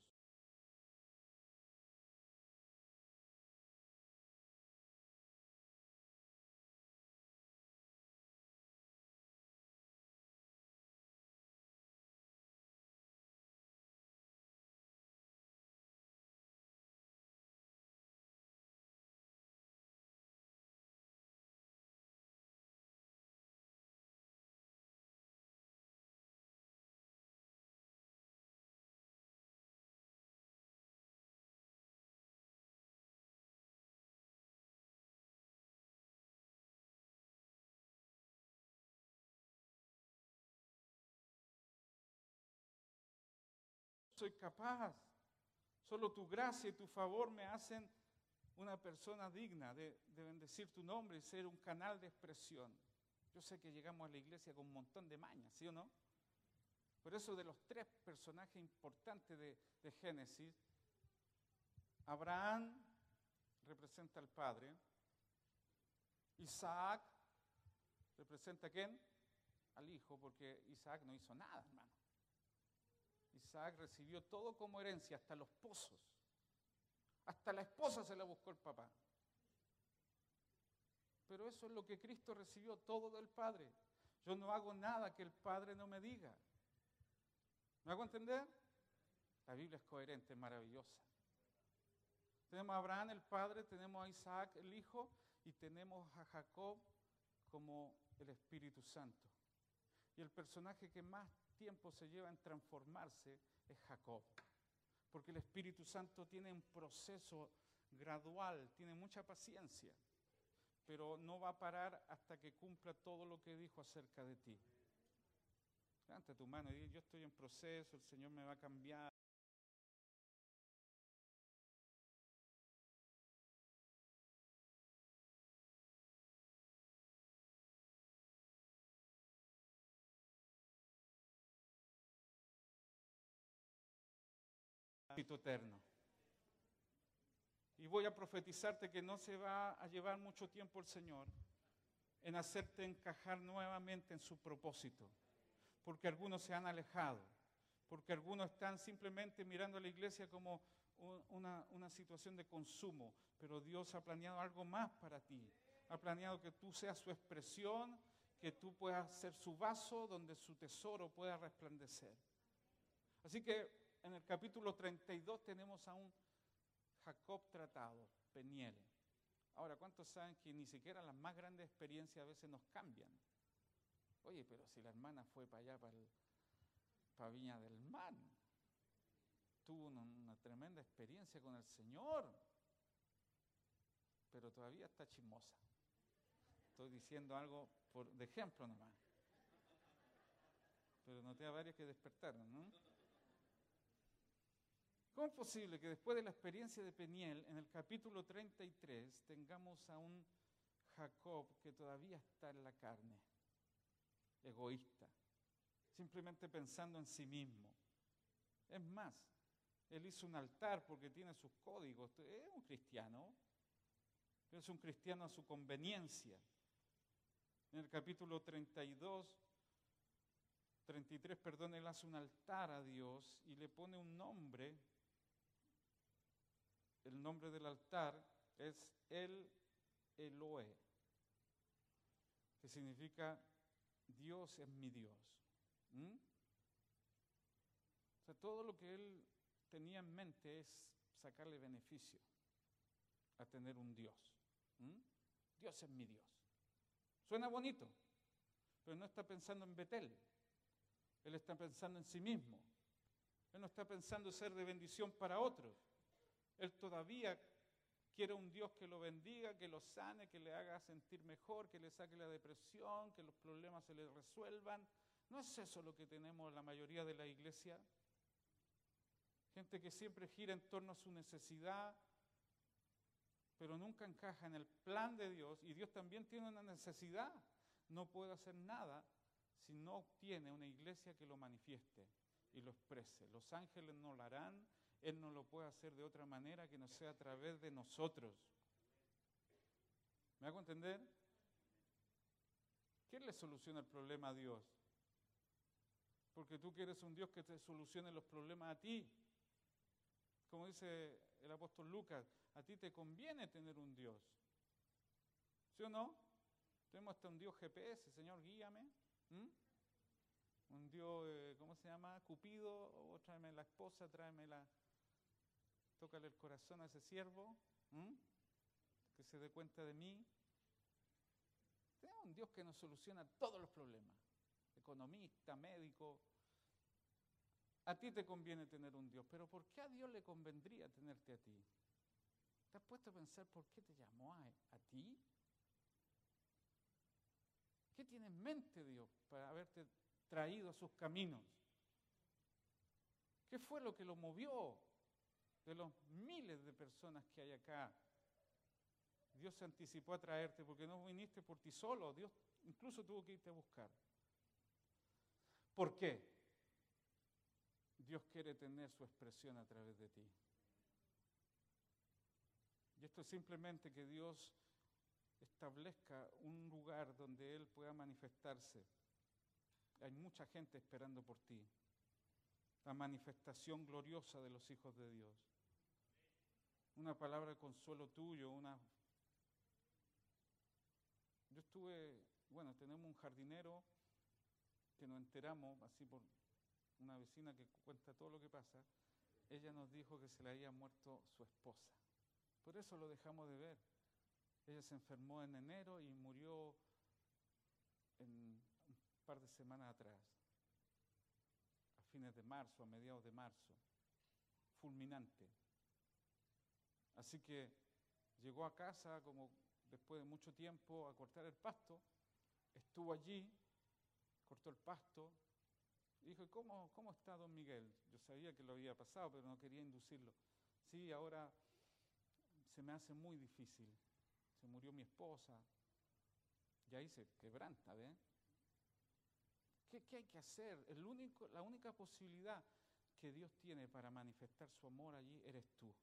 Soy capaz. Solo tu gracia y tu favor me hacen una persona digna de, bendecir tu nombre y ser un canal de expresión. Yo sé que llegamos a la iglesia con un montón de mañas, ¿sí o no? Por eso de los tres personajes importantes de, Génesis, Abraham representa al Padre, Isaac representa a quién? Al Hijo, porque Isaac no hizo nada, hermano. Isaac recibió todo como herencia, hasta los pozos. Hasta la esposa se la buscó el papá. Pero eso es lo que Cristo recibió todo del Padre. Yo no hago nada que el Padre no me diga. ¿Me hago entender? La Biblia es coherente, maravillosa. Tenemos a Abraham el Padre, tenemos a Isaac el Hijo y tenemos a Jacob como el Espíritu Santo. Y el personaje que más tiempo se lleva en transformarse es Jacob. Porque el Espíritu Santo tiene un proceso gradual, tiene mucha paciencia, pero no va a parar hasta que cumpla todo lo que dijo acerca de ti. Levanta tu mano y di, yo estoy en proceso, el Señor me va a cambiar. Eterno. Y voy a profetizarte que no se va a llevar mucho tiempo el Señor en hacerte encajar nuevamente en su propósito, porque algunos se han alejado, porque algunos están simplemente mirando a la iglesia como una, situación de consumo, pero Dios ha planeado algo más para ti. Ha planeado que tú seas su expresión, que tú puedas ser su vaso donde su tesoro pueda resplandecer. Así que en el capítulo 32 tenemos a un Jacob tratado, Peniel. Ahora, ¿cuántos saben que ni siquiera las más grandes experiencias a veces nos cambian? Oye, pero si la hermana fue para allá, para, el, Viña del Mar, tuvo una, tremenda experiencia con el Señor, pero todavía está chismosa. Estoy diciendo algo por, de ejemplo nomás. Pero no te varios que despertar, ¿no? ¿Cómo es posible que después de la experiencia de Peniel, en el capítulo 33, tengamos a un Jacob que todavía está en la carne, egoísta, simplemente pensando en sí mismo? Es más, él hizo un altar porque tiene sus códigos, es un cristiano, es un cristiano a su conveniencia. En el capítulo 32, 33, perdón, él hace un altar a Dios y le pone un nombre el nombre del altar es El Eloe, que significa Dios es mi Dios. O sea, todo lo que él tenía en mente es sacarle beneficio a tener un Dios. Dios es mi Dios. Suena bonito, pero no está pensando en Betel. Él está pensando en sí mismo. Él no está pensando en ser de bendición para otros. Él todavía quiere un Dios que lo bendiga, que lo sane, que le haga sentir mejor, que le saque la depresión, que los problemas se le resuelvan. ¿No es eso lo que tenemos la mayoría de la iglesia? Gente que siempre gira en torno a su necesidad, pero nunca encaja en el plan de Dios. Y Dios también tiene una necesidad. No puede hacer nada si no obtiene una iglesia que lo manifieste y lo exprese. Los ángeles no lo harán, Él no lo puede hacer de otra manera que no sea a través de nosotros. ¿Me hago entender? ¿Quién le soluciona el problema a Dios? Porque tú quieres un Dios que te solucione los problemas a ti. Como dice el apóstol Lucas, a ti te conviene tener un Dios. ¿Sí o no? Tenemos hasta un Dios GPS, Señor, guíame. Un Dios, eh, ¿cómo se llama? Cupido, o tráeme la esposa, tráeme la... Tócale el corazón a ese siervo, que se dé cuenta de mí. Tenemos un Dios que nos soluciona todos los problemas. Economista, médico, a ti te conviene tener un Dios, pero ¿por qué a Dios le convendría tenerte a ti? ¿Te has puesto a pensar por qué te llamó a, a ti? ¿Qué tiene en mente Dios para haberte traído a sus caminos? ¿Qué fue lo que lo movió de los miles de personas que hay acá? Dios se anticipó a traerte porque no viniste por ti solo, Dios incluso tuvo que irte a buscar. ¿Por qué? Dios quiere tener su expresión a través de ti. Y esto es simplemente que Dios establezca un lugar donde Él pueda manifestarse. Hay mucha gente esperando por ti. La manifestación gloriosa de los hijos de Dios. Una palabra de consuelo tuyo, una... Yo estuve, bueno, tenemos un jardinero que nos enteramos, así por una vecina que cuenta todo lo que pasa, ella nos dijo que se le había muerto su esposa. Por eso lo dejamos de ver. Ella se enfermó en enero y murió en un par de semanas atrás, a fines de marzo, a mediados de marzo, fulminante. Así que llegó a casa como después de mucho tiempo a cortar el pasto, estuvo allí, cortó el pasto, dijo, ¿cómo, ¿cómo está don Miguel? Yo sabía que lo había pasado, pero no quería inducirlo. Sí, ahora se me hace muy difícil. Se murió mi esposa. Y ahí se quebranta, ¿ve? ¿Qué, ¿Qué, hay que hacer? La única posibilidad que Dios tiene para manifestar su amor allí eres tú.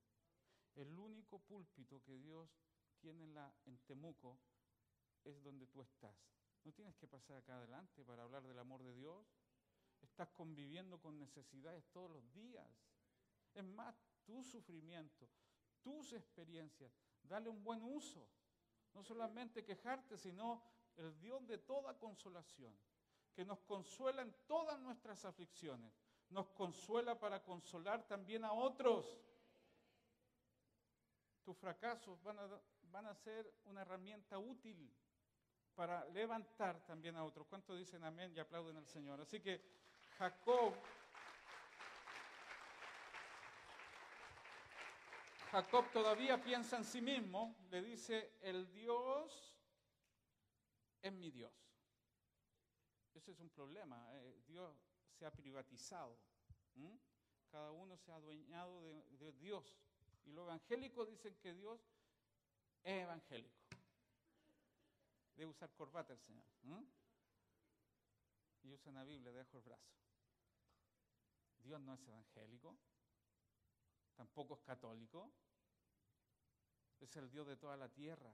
El único púlpito que Dios tiene en, Temuco es donde tú estás. No tienes que pasar acá adelante para hablar del amor de Dios. Estás conviviendo con necesidades todos los días. Es más, tu sufrimiento, tus experiencias, dale un buen uso. No solamente quejarte, sino el Dios de toda consolación, que nos consuela en todas nuestras aflicciones, nos consuela para consolar también a otros. Tus fracasos van a, ser una herramienta útil para levantar también a otros. ¿Cuántos dicen amén y aplauden al Señor? Así que Jacob, Jacob todavía piensa en sí mismo, le dice, el Dios es mi Dios. Ese es un problema. Eh, Dios se ha privatizado. Cada uno se ha adueñado de, de, Dios. Y los evangélicos dicen que Dios es evangélico. Debe usar corbata el Señor. Y usa la Biblia debajo el brazo. Dios no es evangélico, tampoco es católico, es el Dios de toda la tierra.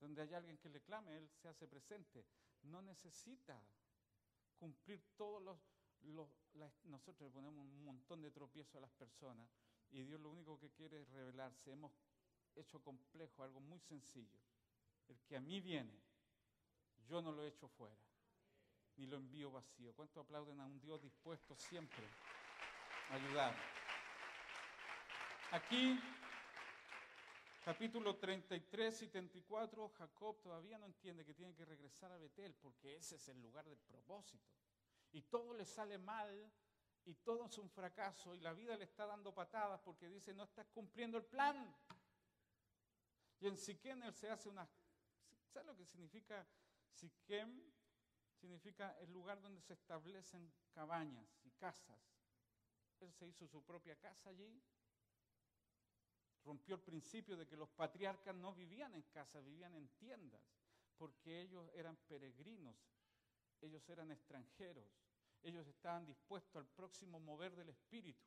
Donde hay alguien que le clame, Él se hace presente. No necesita cumplir todos los... los nosotros le ponemos un montón de tropiezos a las personas y Dios lo único que quiere es revelarse. Hemos hecho complejo algo muy sencillo. El que a mí viene, yo no lo echo fuera ni lo envío vacío. ¿Cuánto aplauden a un Dios dispuesto siempre a ayudar? Aquí Capítulo 33 y 34, Jacob todavía no entiende que tiene que regresar a Betel porque ese es el lugar del propósito. Y todo le sale mal y todo es un fracaso y la vida le está dando patadas porque dice no estás cumpliendo el plan. Y en Siquem él se hace una... ¿Sabes lo que significa Siquem? Significa el lugar donde se establecen cabañas y casas. Él se hizo su propia casa allí. Rompió el principio de que los patriarcas no vivían en casas, vivían en tiendas, porque ellos eran peregrinos, ellos eran extranjeros, ellos estaban dispuestos al próximo mover del Espíritu.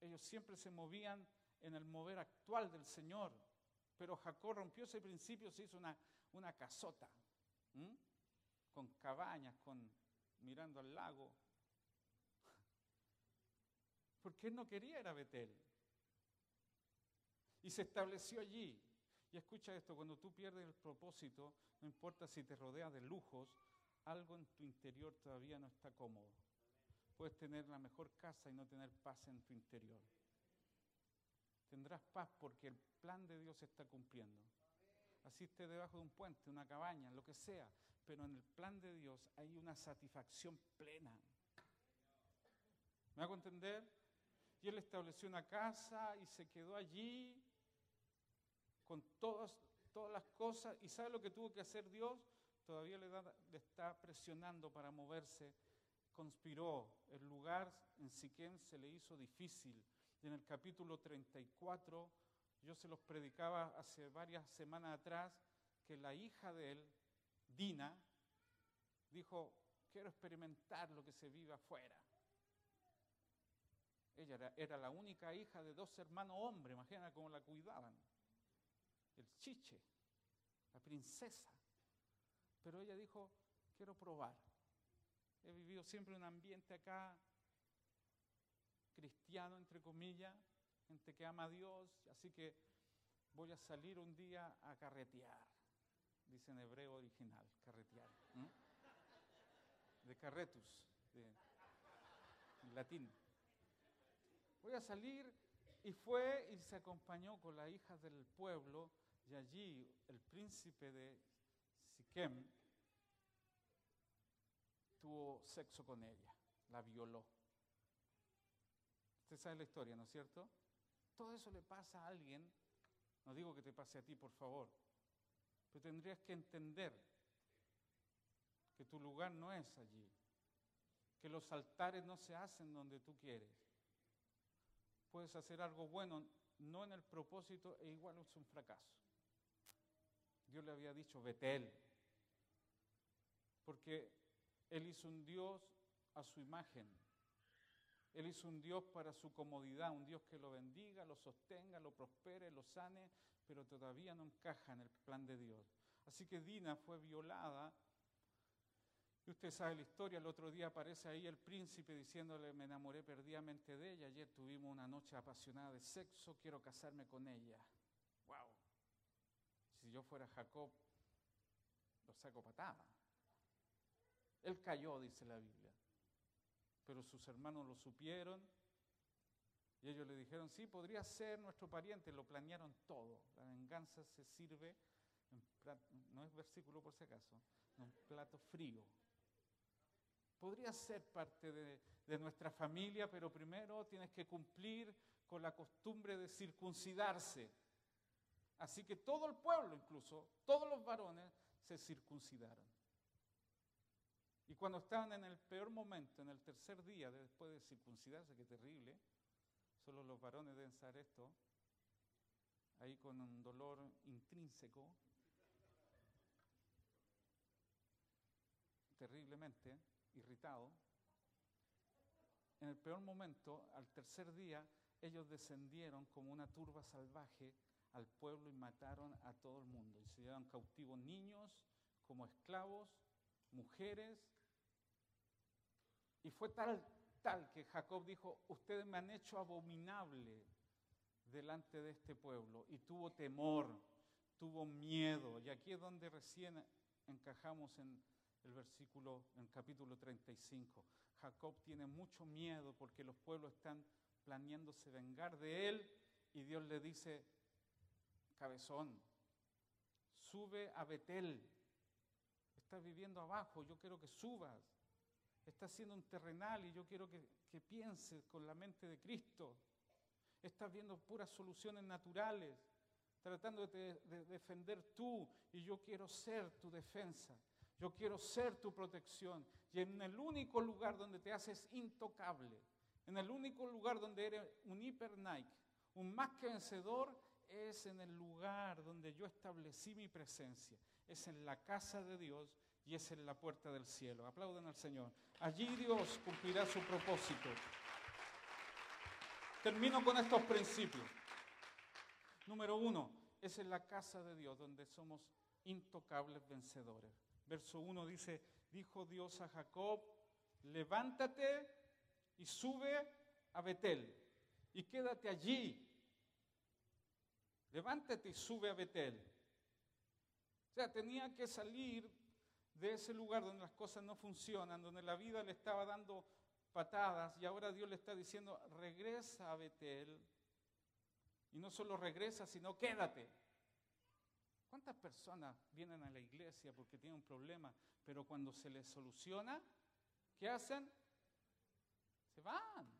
Ellos siempre se movían en el mover actual del Señor. Pero Jacob rompió ese principio, se hizo una, casota, con cabañas, con mirando al lago. Porque él no quería ir a Betel. Y se estableció allí. Y escucha esto, cuando tú pierdes el propósito, no importa si te rodeas de lujos, algo en tu interior todavía no está cómodo. Puedes tener la mejor casa y no tener paz en tu interior. Tendrás paz porque el plan de Dios se está cumpliendo. Así debajo de un puente, una cabaña, lo que sea, pero en el plan de Dios hay una satisfacción plena. ¿Me hago entender? Y él estableció una casa y se quedó allí con todas, todas las cosas. ¿Y sabe lo que tuvo que hacer Dios? Todavía le, le está presionando para moverse. Conspiró. El lugar en Siquén se le hizo difícil en el capítulo 34, yo se los predicaba hace varias semanas atrás, que la hija de él, Dina, dijo, quiero experimentar lo que se vive afuera. Ella era, la única hija de dos hermanos hombres, imagina cómo la cuidaban. El chiche, la princesa. Dijo, quiero probar. He vivido siempre un ambiente acá cristiano, entre comillas, gente que ama a Dios, así que voy a salir un día a carretear, dice en hebreo original, carretear. De carretus, de, en latín. Voy a salir y fue y se acompañó con la hija del pueblo y allí el príncipe de Siquem tuvo sexo con ella, la violó. Usted sabe la historia, ¿no es cierto? Todo eso le pasa a alguien, no digo que te pase a ti, por favor, pero tendrías que entender que tu lugar no es allí, que los altares no se hacen donde tú quieres. Puedes hacer algo bueno, no en el propósito, e igual es un fracaso. Dios le había dicho, Betel, porque Él hizo un Dios a su imagen él hizo un Dios para su comodidad, un Dios que lo bendiga, lo sostenga, lo prospere, lo sane, pero todavía no encaja en el plan de Dios. Así que Dina fue violada. Y usted sabe la historia, el otro día aparece ahí el príncipe diciéndole, me enamoré perdidamente de ella, ayer tuvimos una noche apasionada de sexo, quiero casarme con ella. ¡Wow! Si yo fuera Jacob, lo saco patada. Él cayó, dice la Biblia pero sus hermanos lo supieron y ellos le dijeron, sí, podría ser nuestro pariente, lo planearon todo. La venganza se sirve, no es versículo por si acaso, en un plato frío. Podría ser parte de, de nuestra familia, pero primero tienes que cumplir con la costumbre de circuncidarse. Así que todo el pueblo, incluso todos los varones, se circuncidaron. Y cuando estaban en el peor momento, en el tercer día después de circuncidarse, que terrible, solo los varones deben saber esto, ahí con un dolor intrínseco, terriblemente irritado, en el peor momento, al tercer día, ellos descendieron como una turba salvaje al pueblo y mataron a todo el mundo. Y se llevaron cautivos niños como esclavos, mujeres y fue tal, tal que Jacob dijo, ustedes me han hecho abominable delante de este pueblo. Y tuvo temor, tuvo miedo. Y aquí es donde recién encajamos en el versículo, en capítulo 35. Jacob tiene mucho miedo porque los pueblos están planeándose vengar de él y Dios le dice, cabezón, sube a Betel. Estás viviendo abajo, yo quiero que subas. Estás siendo un terrenal y yo quiero que, que pienses con la mente de Cristo. Estás viendo puras soluciones naturales, tratando de, de defender tú y yo quiero ser tu defensa. Yo quiero ser tu protección. Y en el único lugar donde te haces intocable, en el único lugar donde eres un hiper Nike, un más que vencedor, es en el lugar donde yo establecí mi presencia. Es en la casa de Dios y es la puerta del cielo. Aplauden al Señor. Allí Dios cumplirá su propósito. Termino con estos principios. Número uno, es en la casa de Dios donde somos intocables vencedores. Verso 1 dice, dijo Dios a Jacob, levántate y sube a Betel y quédate allí. Levántate y sube a Betel. O sea, tenía que salir de ese lugar donde las cosas no funcionan, donde la vida le estaba dando patadas y ahora Dios le está diciendo, regresa a Betel. Y no solo regresa, sino quédate. ¿Cuántas personas vienen a la iglesia porque tienen un problema, pero cuando se les soluciona, ¿qué hacen? Se van.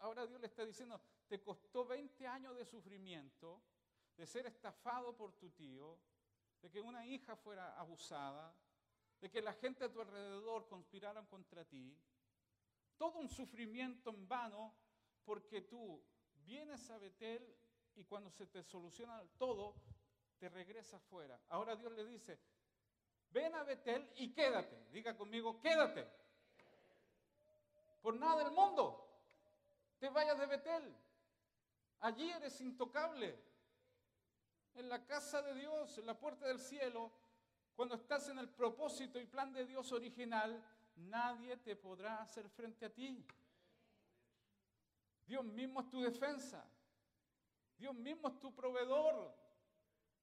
Ahora Dios le está diciendo, te costó 20 años de sufrimiento, de ser estafado por tu tío, de que una hija fuera abusada, de que la gente a tu alrededor conspiraran contra ti. Todo un sufrimiento en vano porque tú vienes a Betel y cuando se te soluciona todo, te regresa afuera. Ahora Dios le dice, ven a Betel y quédate. Diga conmigo, quédate. Por nada del mundo te vayas de Betel. Allí eres intocable. En la casa de Dios, en la puerta del cielo, cuando estás en el propósito y plan de Dios original, nadie te podrá hacer frente a ti. Dios mismo es tu defensa. Dios mismo es tu proveedor.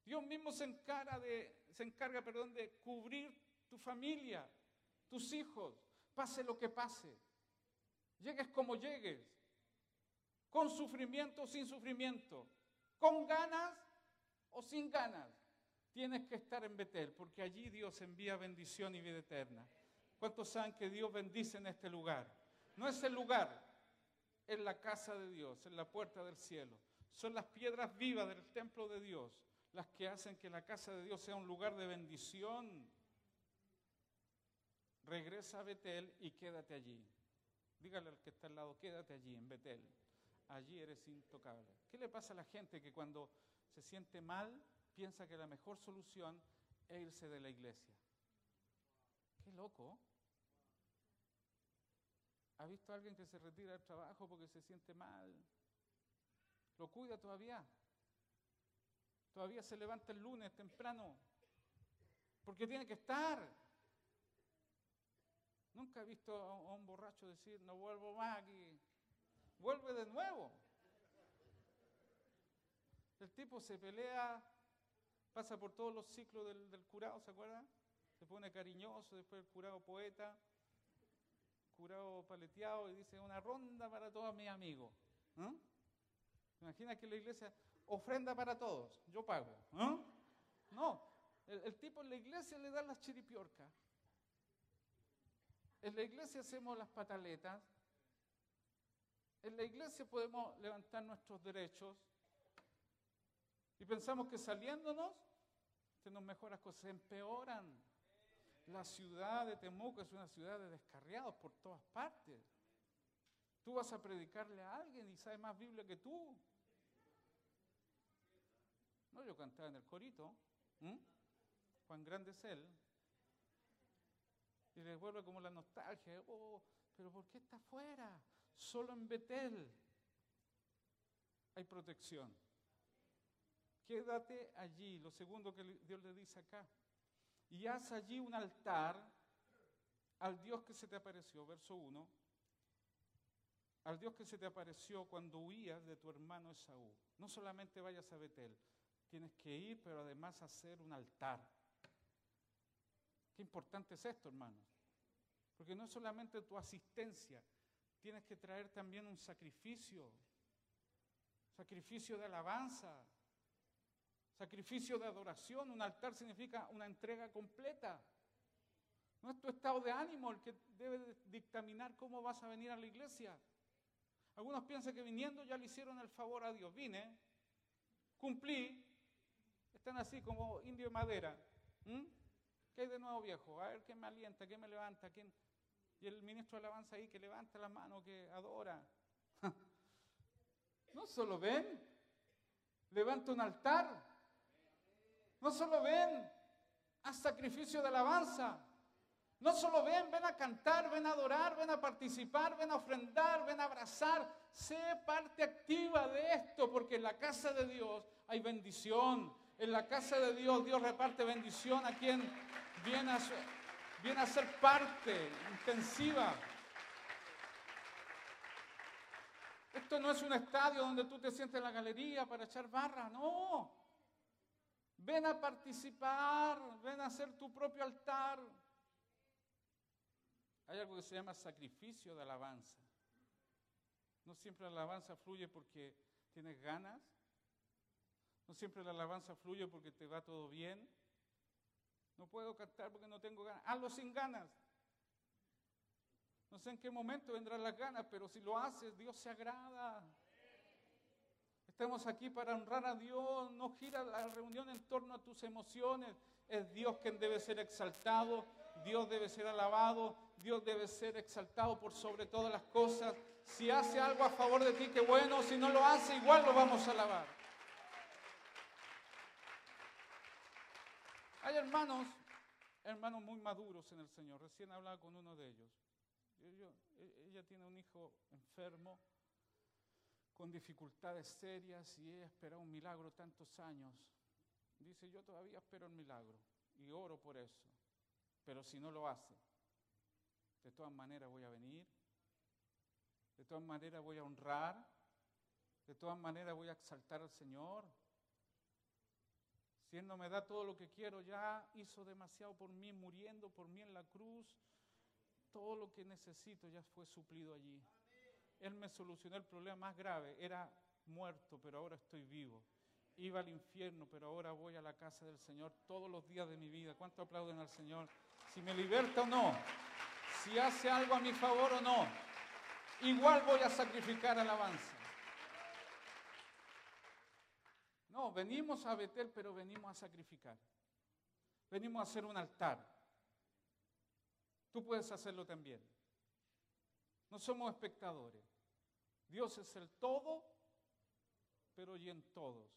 Dios mismo se encarga, de, se encarga perdón, de cubrir tu familia, tus hijos, pase lo que pase. Llegues como llegues, con sufrimiento o sin sufrimiento, con ganas o sin ganas. Tienes que estar en Betel, porque allí Dios envía bendición y vida eterna. ¿Cuántos saben que Dios bendice en este lugar? No es el lugar, es la casa de Dios, es la puerta del cielo. Son las piedras vivas del templo de Dios las que hacen que la casa de Dios sea un lugar de bendición. Regresa a Betel y quédate allí. Dígale al que está al lado, quédate allí en Betel. Allí eres intocable. ¿Qué le pasa a la gente que cuando se siente mal piensa que la mejor solución es irse de la iglesia? Qué loco. ¿Ha visto a alguien que se retira del trabajo porque se siente mal? ¿Lo cuida todavía? Todavía se levanta el lunes temprano. Porque tiene que estar. Nunca he visto a un borracho decir, no vuelvo más aquí. Vuelve de nuevo. El tipo se pelea, pasa por todos los ciclos del, curado, ¿se acuerdan? Se pone cariñoso, después el curado poeta, curado paleteado y dice una ronda para todos mis amigos. ¿eh? Imagina que la iglesia, ofrenda para todos, yo pago. ¿no? No, el, tipo en la iglesia le da las chiripiorcas. En la iglesia hacemos las pataletas. En la iglesia podemos levantar nuestros derechos. Y pensamos que saliéndonos se nos mejoran cosas, se empeoran. La ciudad de Temuco es una ciudad de descarriados por todas partes. Tú vas a predicarle a alguien y sabe más Biblia que tú. No, yo cantaba en el corito. Juan Grande es él. Y le vuelve como la nostalgia. Oh, pero ¿por qué está afuera? Solo en Betel hay protección. Quédate allí. Lo segundo que Dios le dice acá. Y haz allí un altar al Dios que se te apareció. Verso 1 al Dios que se te apareció cuando huías de tu hermano Esaú. No solamente vayas a Betel, Tienes que ir, pero además hacer un altar. Qué importante es esto, hermanos. Porque no solamente tu asistencia, tienes que traer también un sacrificio, sacrificio de alabanza, Sacrificio de adoración, un altar significa una entrega completa. No es tu estado de ánimo el que debe dictaminar cómo vas a venir a la iglesia. Algunos piensan que viniendo ya le hicieron el favor a Dios. Vine, cumplí, están así como indio de madera. ¿Qué hay de nuevo viejo? A ver quién me alienta, quién me levanta, quién... Y el ministro de alabanza ahí que levanta la mano, que adora. no solo ven, levanta un altar. No solo ven, haz sacrificio de alabanza. No solo ven, ven a cantar, ven a adorar, ven a participar, ven a ofrendar, ven a abrazar. Sé parte activa de esto, porque en la casa de Dios hay bendición. En la casa de Dios Dios reparte bendición a quien viene a, viene a ser parte intensiva. Esto no es un estadio donde tú te sientes en la galería para echar barra, no. Ven a participar, ven a hacer tu propio altar. Hay algo que se llama sacrificio de alabanza. No siempre la alabanza fluye porque tienes ganas. No siempre la alabanza fluye porque te va todo bien. No puedo cantar porque no tengo ganas. Hazlo sin ganas. No sé en qué momento vendrán las ganas, pero si lo haces, Dios se agrada. Estamos aquí para honrar a Dios. No gira la reunión en torno a tus emociones. Es Dios quien debe ser exaltado. Dios debe ser alabado. Dios debe ser exaltado por sobre todas las cosas. Si hace algo a favor de ti, qué bueno. Si no lo hace, igual lo vamos a alabar. Hay hermanos, hermanos muy maduros en el Señor. Recién hablaba con uno de ellos. E, ella tiene un hijo enfermo, con dificultades serias y ella espera un milagro tantos años. Dice, yo todavía espero el milagro y oro por eso. Pero si no lo hace, de todas maneras voy a venir, de todas maneras voy a honrar, de todas maneras voy a exaltar al Señor. Si Él no me da todo lo que quiero, ya hizo demasiado por mí, muriendo por mí en la cruz. Todo lo que necesito ya fue suplido allí. Él me solucionó el problema más grave. Era muerto, pero ahora estoy vivo. Iba al infierno, pero ahora voy a la casa del Señor todos los días de mi vida. ¿Cuánto aplauden al Señor? Si me liberta o no, si hace algo a mi favor o no, igual voy a sacrificar alabanza. No, venimos a Betel, pero venimos a sacrificar. Venimos a hacer un altar. Tú puedes hacerlo también. No somos espectadores. Dios es el todo, pero y en todos.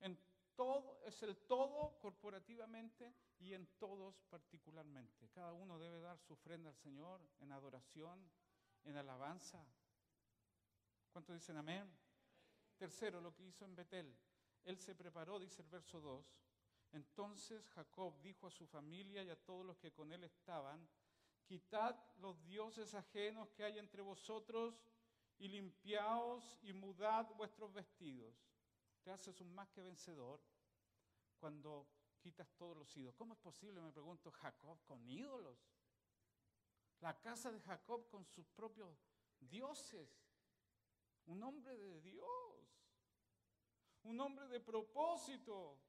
En todo, es el todo corporativamente y en todos particularmente. Cada uno debe dar su ofrenda al Señor en adoración, en alabanza. ¿Cuántos dicen amén? Tercero, lo que hizo en Betel. Él se preparó, dice el verso 2. Entonces Jacob dijo a su familia y a todos los que con él estaban, quitad los dioses ajenos que hay entre vosotros y limpiaos y mudad vuestros vestidos. Te haces un más que vencedor cuando quitas todos los ídolos. ¿Cómo es posible, me pregunto, Jacob con ídolos? La casa de Jacob con sus propios dioses. Un hombre de Dios. Un hombre de propósito.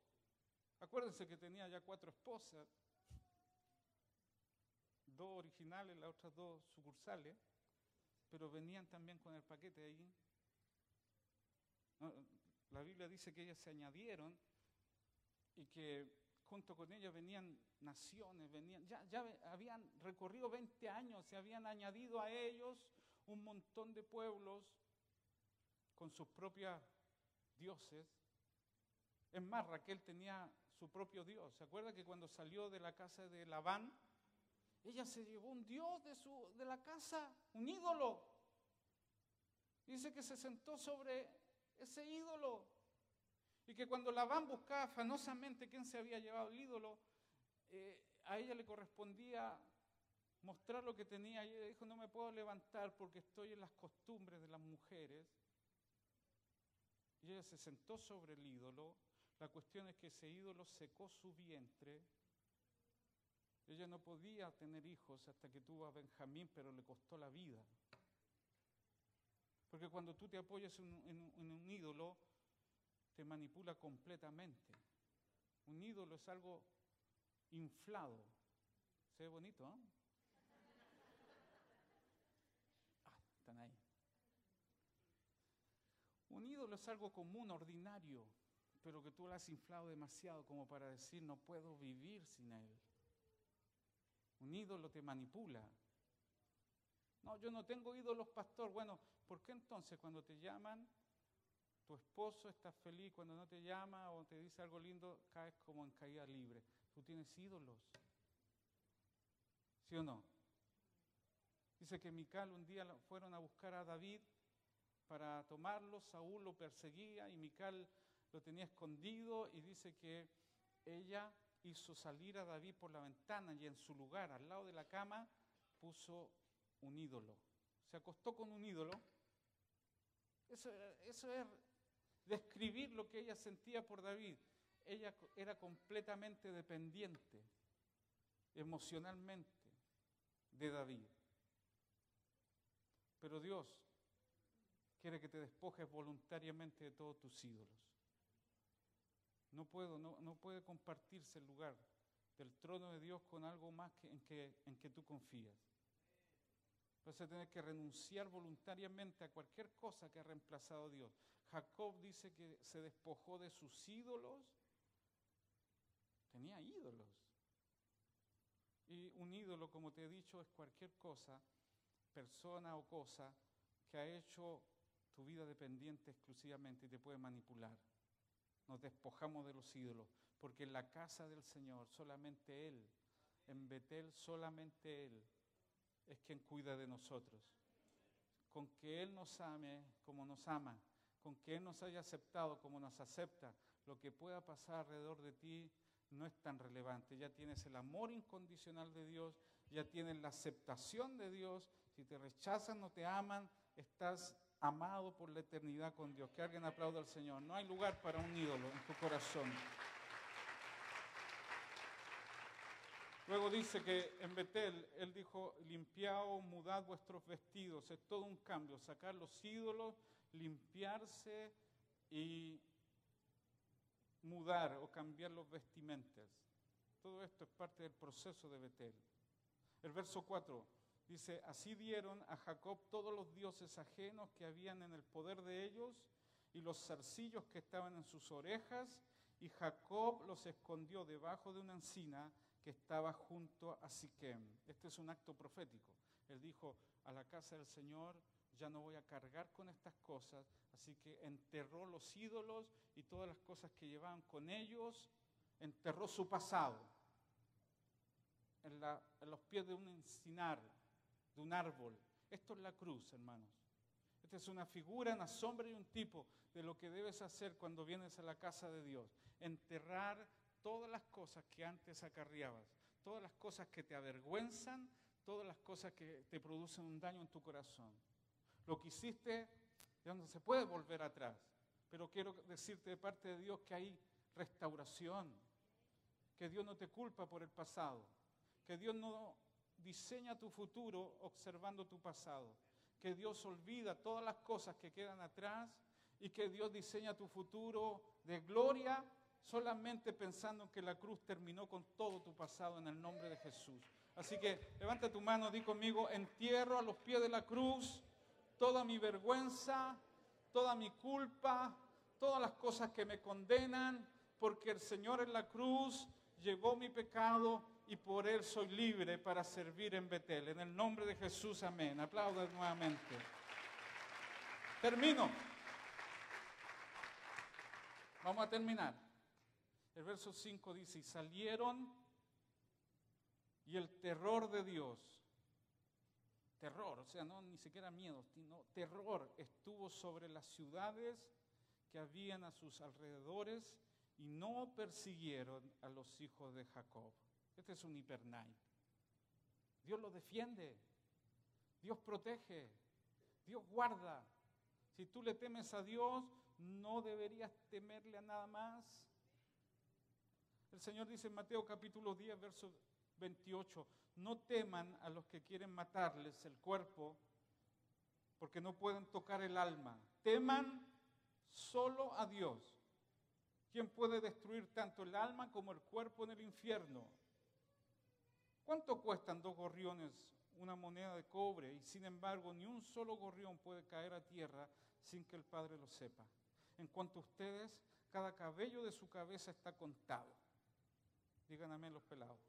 Acuérdense que tenía ya cuatro esposas dos originales, las otras dos sucursales, pero venían también con el paquete ahí. La Biblia dice que ellas se añadieron y que junto con ellas venían naciones, venían, ya, ya habían recorrido 20 años, se habían añadido a ellos un montón de pueblos con sus propios dioses. Es más, Raquel tenía su propio Dios. ¿Se acuerda que cuando salió de la casa de Labán, ella se llevó un dios de, su, de la casa, un ídolo. Dice que se sentó sobre ese ídolo. Y que cuando Labán buscaba afanosamente quién se había llevado el ídolo, eh, a ella le correspondía mostrar lo que tenía. Y ella dijo, no me puedo levantar porque estoy en las costumbres de las mujeres. Y ella se sentó sobre el ídolo. La cuestión es que ese ídolo secó su vientre ella no podía tener hijos hasta que tuvo a Benjamín, pero le costó la vida. Porque cuando tú te apoyas en, un ídolo, te manipula completamente. Un ídolo es algo inflado. Se ve bonito. Ah, están ahí. Un ídolo es algo común, ordinario, pero que tú lo has inflado demasiado como para decir no puedo vivir sin él. Un ídolo te manipula. No, yo no tengo ídolos, pastor. Bueno, ¿por qué entonces cuando te llaman, tu esposo está feliz, cuando no te llama o te dice algo lindo, caes como en caída libre? Tú tienes ídolos. ¿Sí o no? Dice que Mical un día fueron a buscar a David para tomarlo, Saúl lo perseguía y Mical lo tenía escondido y dice que ella hizo salir a David por la ventana y en su lugar, al lado de la cama, puso un ídolo. Se acostó con un ídolo. Eso, eso es describir lo que ella sentía por David. Ella era completamente dependiente emocionalmente de David. Pero Dios quiere que te despojes voluntariamente de todos tus ídolos. No, puedo, no, no puede compartirse el lugar del trono de Dios con algo más que, en, que, en que tú confías. Vas a tener que renunciar voluntariamente a cualquier cosa que ha reemplazado a Dios. Jacob dice que se despojó de sus ídolos. Tenía ídolos. Y un ídolo, como te he dicho, es cualquier cosa, persona o cosa que ha hecho tu vida dependiente exclusivamente y te puede manipular. Despojamos de los ídolos, porque en la casa del Señor solamente Él, en Betel solamente Él es quien cuida de nosotros. Con que Él nos ame como nos ama, con que Él nos haya aceptado como nos acepta, lo que pueda pasar alrededor de ti no es tan relevante. Ya tienes el amor incondicional de Dios, ya tienes la aceptación de Dios. Si te rechazan, no te aman, estás amado por la eternidad con Dios. Que alguien aplaude al Señor. No hay lugar para un ídolo en tu corazón. Luego dice que en Betel, él dijo, limpiaos, mudad vuestros vestidos. Es todo un cambio, sacar los ídolos, limpiarse y mudar o cambiar los vestimentas. Todo esto es parte del proceso de Betel. El verso 4 dice, así dieron a Jacob todos los dioses ajenos que habían en el poder de ellos y los zarcillos que estaban en sus orejas, y Jacob los escondió debajo de una encina que estaba junto a Siquem. Este es un acto profético. Él dijo, a la casa del Señor ya no voy a cargar con estas cosas, así que enterró los ídolos y todas las cosas que llevaban con ellos, enterró su pasado en, los pies de un encinar, de un árbol. Esto es la cruz, hermanos. Esta es una figura, una sombra y un tipo de lo que debes hacer cuando vienes a la casa de Dios. Enterrar todas las cosas que antes acarreabas, todas las cosas que te avergüenzan, todas las cosas que te producen un daño en tu corazón. Lo que hiciste ya no se puede volver atrás, pero quiero decirte de parte de Dios que hay restauración, que Dios no te culpa por el pasado, que Dios no diseña tu futuro observando tu pasado, que Dios olvida todas las cosas que quedan atrás y que Dios diseña tu futuro de gloria solamente pensando en que la cruz terminó con todo tu pasado en el nombre de Jesús. Así que levanta tu mano, di conmigo, entierro a los pies de la cruz toda mi vergüenza, toda mi culpa, todas las cosas que me condenan, porque el Señor en la cruz llevó mi pecado y por Él soy libre para servir en Betel. En el nombre de Jesús, amén. Aplaudan nuevamente. Termino. Vamos a terminar. El verso 5 dice, y salieron y el terror de Dios, terror, o sea, no ni siquiera miedo, sino terror estuvo sobre las ciudades que habían a sus alrededores y no persiguieron a los hijos de Jacob. Este es un hipernai. Dios lo defiende, Dios protege, Dios guarda. Si tú le temes a Dios, no deberías temerle a nada más. El Señor dice en Mateo capítulo 10, verso 28, no teman a los que quieren matarles el cuerpo, porque no pueden tocar el alma. Teman solo a Dios, ¿Quién puede destruir tanto el alma como el cuerpo en el infierno? ¿Cuánto cuestan dos gorriones, una moneda de cobre? Y sin embargo, ni un solo gorrión puede caer a tierra sin que el Padre lo sepa. En cuanto a ustedes, cada cabello de su cabeza está contado. Díganme los pelados.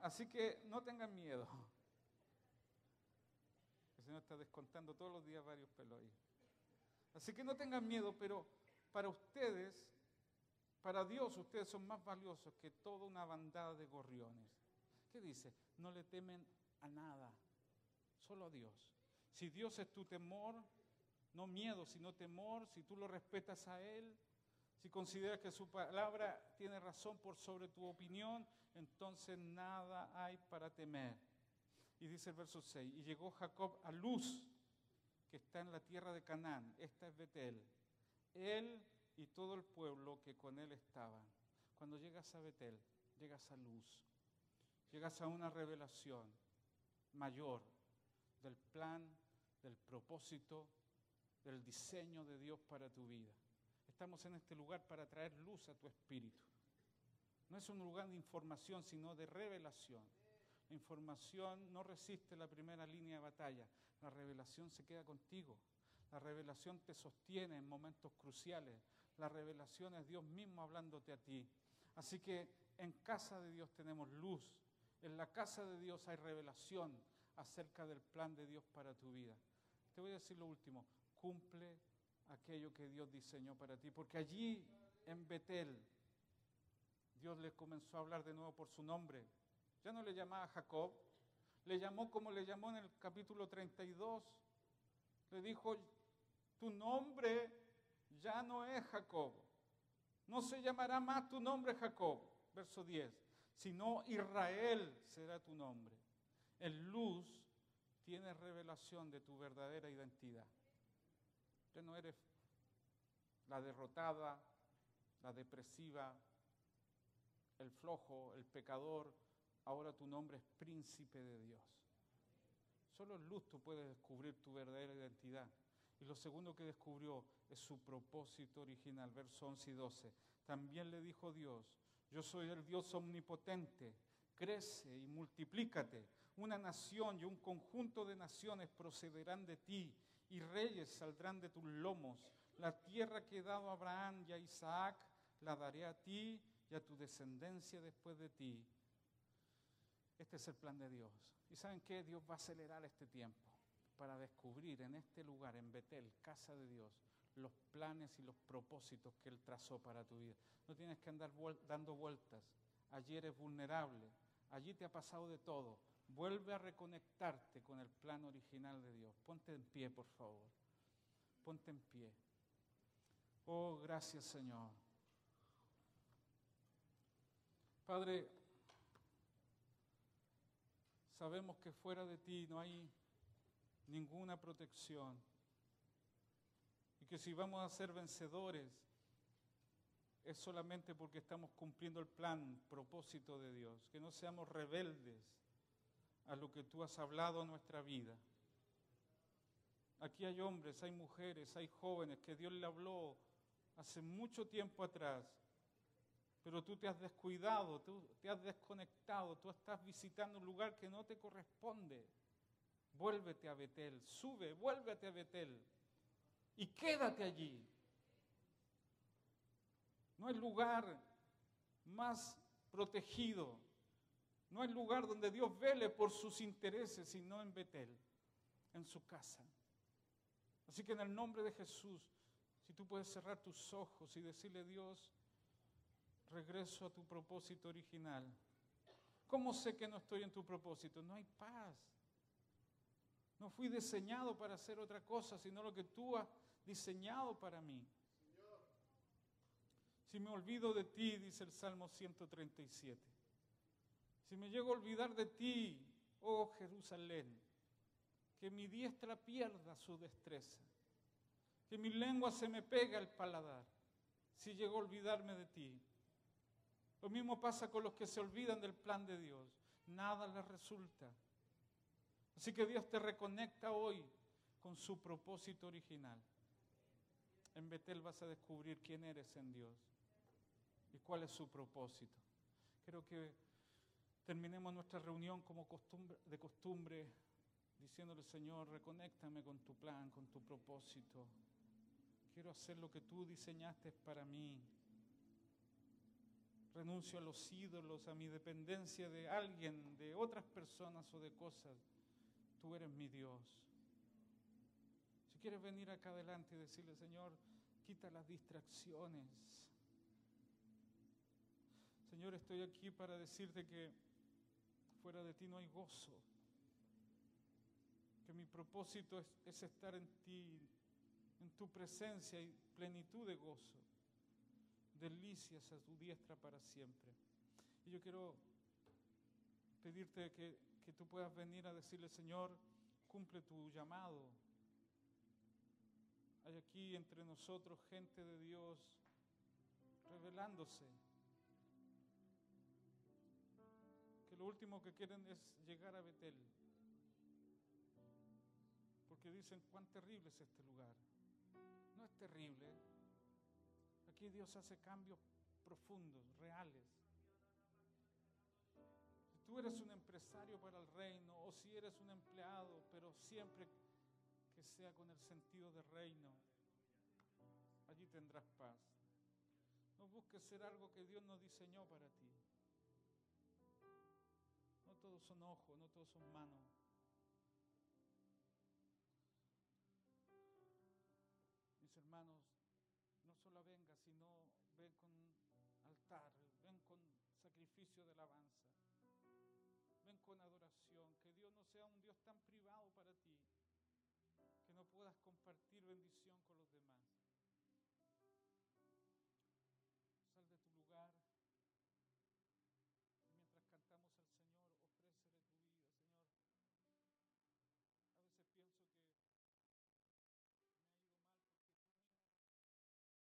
Así que no tengan miedo. El Señor está descontando todos los días varios pelos ahí. Así que no tengan miedo, pero para ustedes, para Dios, ustedes son más valiosos que toda una bandada de gorriones. ¿Qué dice? No le temen a nada, solo a Dios. Si Dios es tu temor, no miedo, sino temor, si tú lo respetas a Él, si consideras que su palabra tiene razón por sobre tu opinión, entonces nada hay para temer. Y dice el verso 6, y llegó Jacob a Luz, que está en la tierra de Canaán, esta es Betel, él y todo el pueblo que con él estaba. Cuando llegas a Betel, llegas a Luz, llegas a una revelación mayor del plan, del propósito, del diseño de Dios para tu vida. Estamos en este lugar para traer luz a tu espíritu. No es un lugar de información, sino de revelación. La información no resiste la primera línea de batalla. La revelación se queda contigo. La revelación te sostiene en momentos cruciales. La revelación es Dios mismo hablándote a ti. Así que en casa de Dios tenemos luz. En la casa de Dios hay revelación acerca del plan de Dios para tu vida. Te voy a decir lo último. Cumple aquello que Dios diseñó para ti. Porque allí en Betel Dios le comenzó a hablar de nuevo por su nombre. Ya no le llamaba Jacob, le llamó como le llamó en el capítulo 32. Le dijo, tu nombre ya no es Jacob. No se llamará más tu nombre Jacob, verso 10, sino Israel será tu nombre. En luz tienes revelación de tu verdadera identidad. Ya no eres la derrotada, la depresiva, el flojo, el pecador, ahora tu nombre es príncipe de Dios. Solo en luz tú puedes descubrir tu verdadera identidad. Y lo segundo que descubrió es su propósito original, versos 11 y 12. También le dijo Dios, yo soy el Dios omnipotente, crece y multiplícate. Una nación y un conjunto de naciones procederán de ti y reyes saldrán de tus lomos. La tierra que he dado a Abraham y a Isaac la daré a ti y a tu descendencia después de ti. Este es el plan de Dios. ¿Y saben qué? Dios va a acelerar este tiempo para descubrir en este lugar, en Betel, casa de Dios, los planes y los propósitos que Él trazó para tu vida. No tienes que andar dando vueltas. Allí eres vulnerable. Allí te ha pasado de todo. Vuelve a reconectarte con el plan original de Dios. Ponte en pie, por favor. Ponte en pie. Oh, gracias Señor. Padre, sabemos que fuera de ti no hay ninguna protección que si vamos a ser vencedores es solamente porque estamos cumpliendo el plan, propósito de Dios, que no seamos rebeldes a lo que tú has hablado en nuestra vida. Aquí hay hombres, hay mujeres, hay jóvenes que Dios le habló hace mucho tiempo atrás pero tú te has descuidado, tú te has desconectado, tú estás visitando un lugar que no te corresponde. Vuélvete a Betel, sube, vuélvete a Betel y quédate allí. No hay lugar más protegido, no hay lugar donde Dios vele por sus intereses, sino en Betel, en su casa. Así que en el nombre de Jesús, si tú puedes cerrar tus ojos y decirle, Dios, regreso a tu propósito original. ¿Cómo sé que no estoy en tu propósito? No hay paz. No fui diseñado para hacer otra cosa, sino lo que tú has diseñado para mí. Si me olvido de ti, dice el Salmo 137. Si me llego a olvidar de ti, oh Jerusalén, que mi diestra pierda su destreza, que mi lengua se me pega al paladar, si llego a olvidarme de ti. Lo mismo pasa con los que se olvidan del plan de Dios. Nada les resulta. Así que Dios te reconecta hoy con su propósito original. En Betel vas a descubrir quién eres en Dios y cuál es su propósito. Creo que terminemos nuestra reunión como costumbre, de costumbre diciéndole, Señor, reconéctame con tu plan, con tu propósito. Quiero hacer lo que tú diseñaste para mí. Renuncio a los ídolos, a mi dependencia de alguien, de otras personas o de cosas. Tú eres mi Dios. Quieres venir acá adelante y decirle, Señor, quita las distracciones. Señor, estoy aquí para decirte que fuera de ti no hay gozo. Que mi propósito es, es estar en ti, en tu presencia y plenitud de gozo. Delicias a tu diestra para siempre. Y yo quiero pedirte que, que tú puedas venir a decirle, Señor, cumple tu llamado. Hay aquí entre nosotros gente de Dios revelándose. Que lo último que quieren es llegar a Betel. Porque dicen, cuán terrible es este lugar. No es terrible. Aquí Dios hace cambios profundos, reales. Si tú eres un empresario para el reino o si eres un empleado, pero siempre que sea con el sentido de reino, allí tendrás paz. No busques ser algo que Dios no diseñó para ti. No todos son ojos, no todos son manos. Mis hermanos, no solo venga, sino ven con altar, ven con sacrificio de alabanza, ven con adoración. Que Dios no sea un Dios tan privado para ti, puedas compartir bendición con los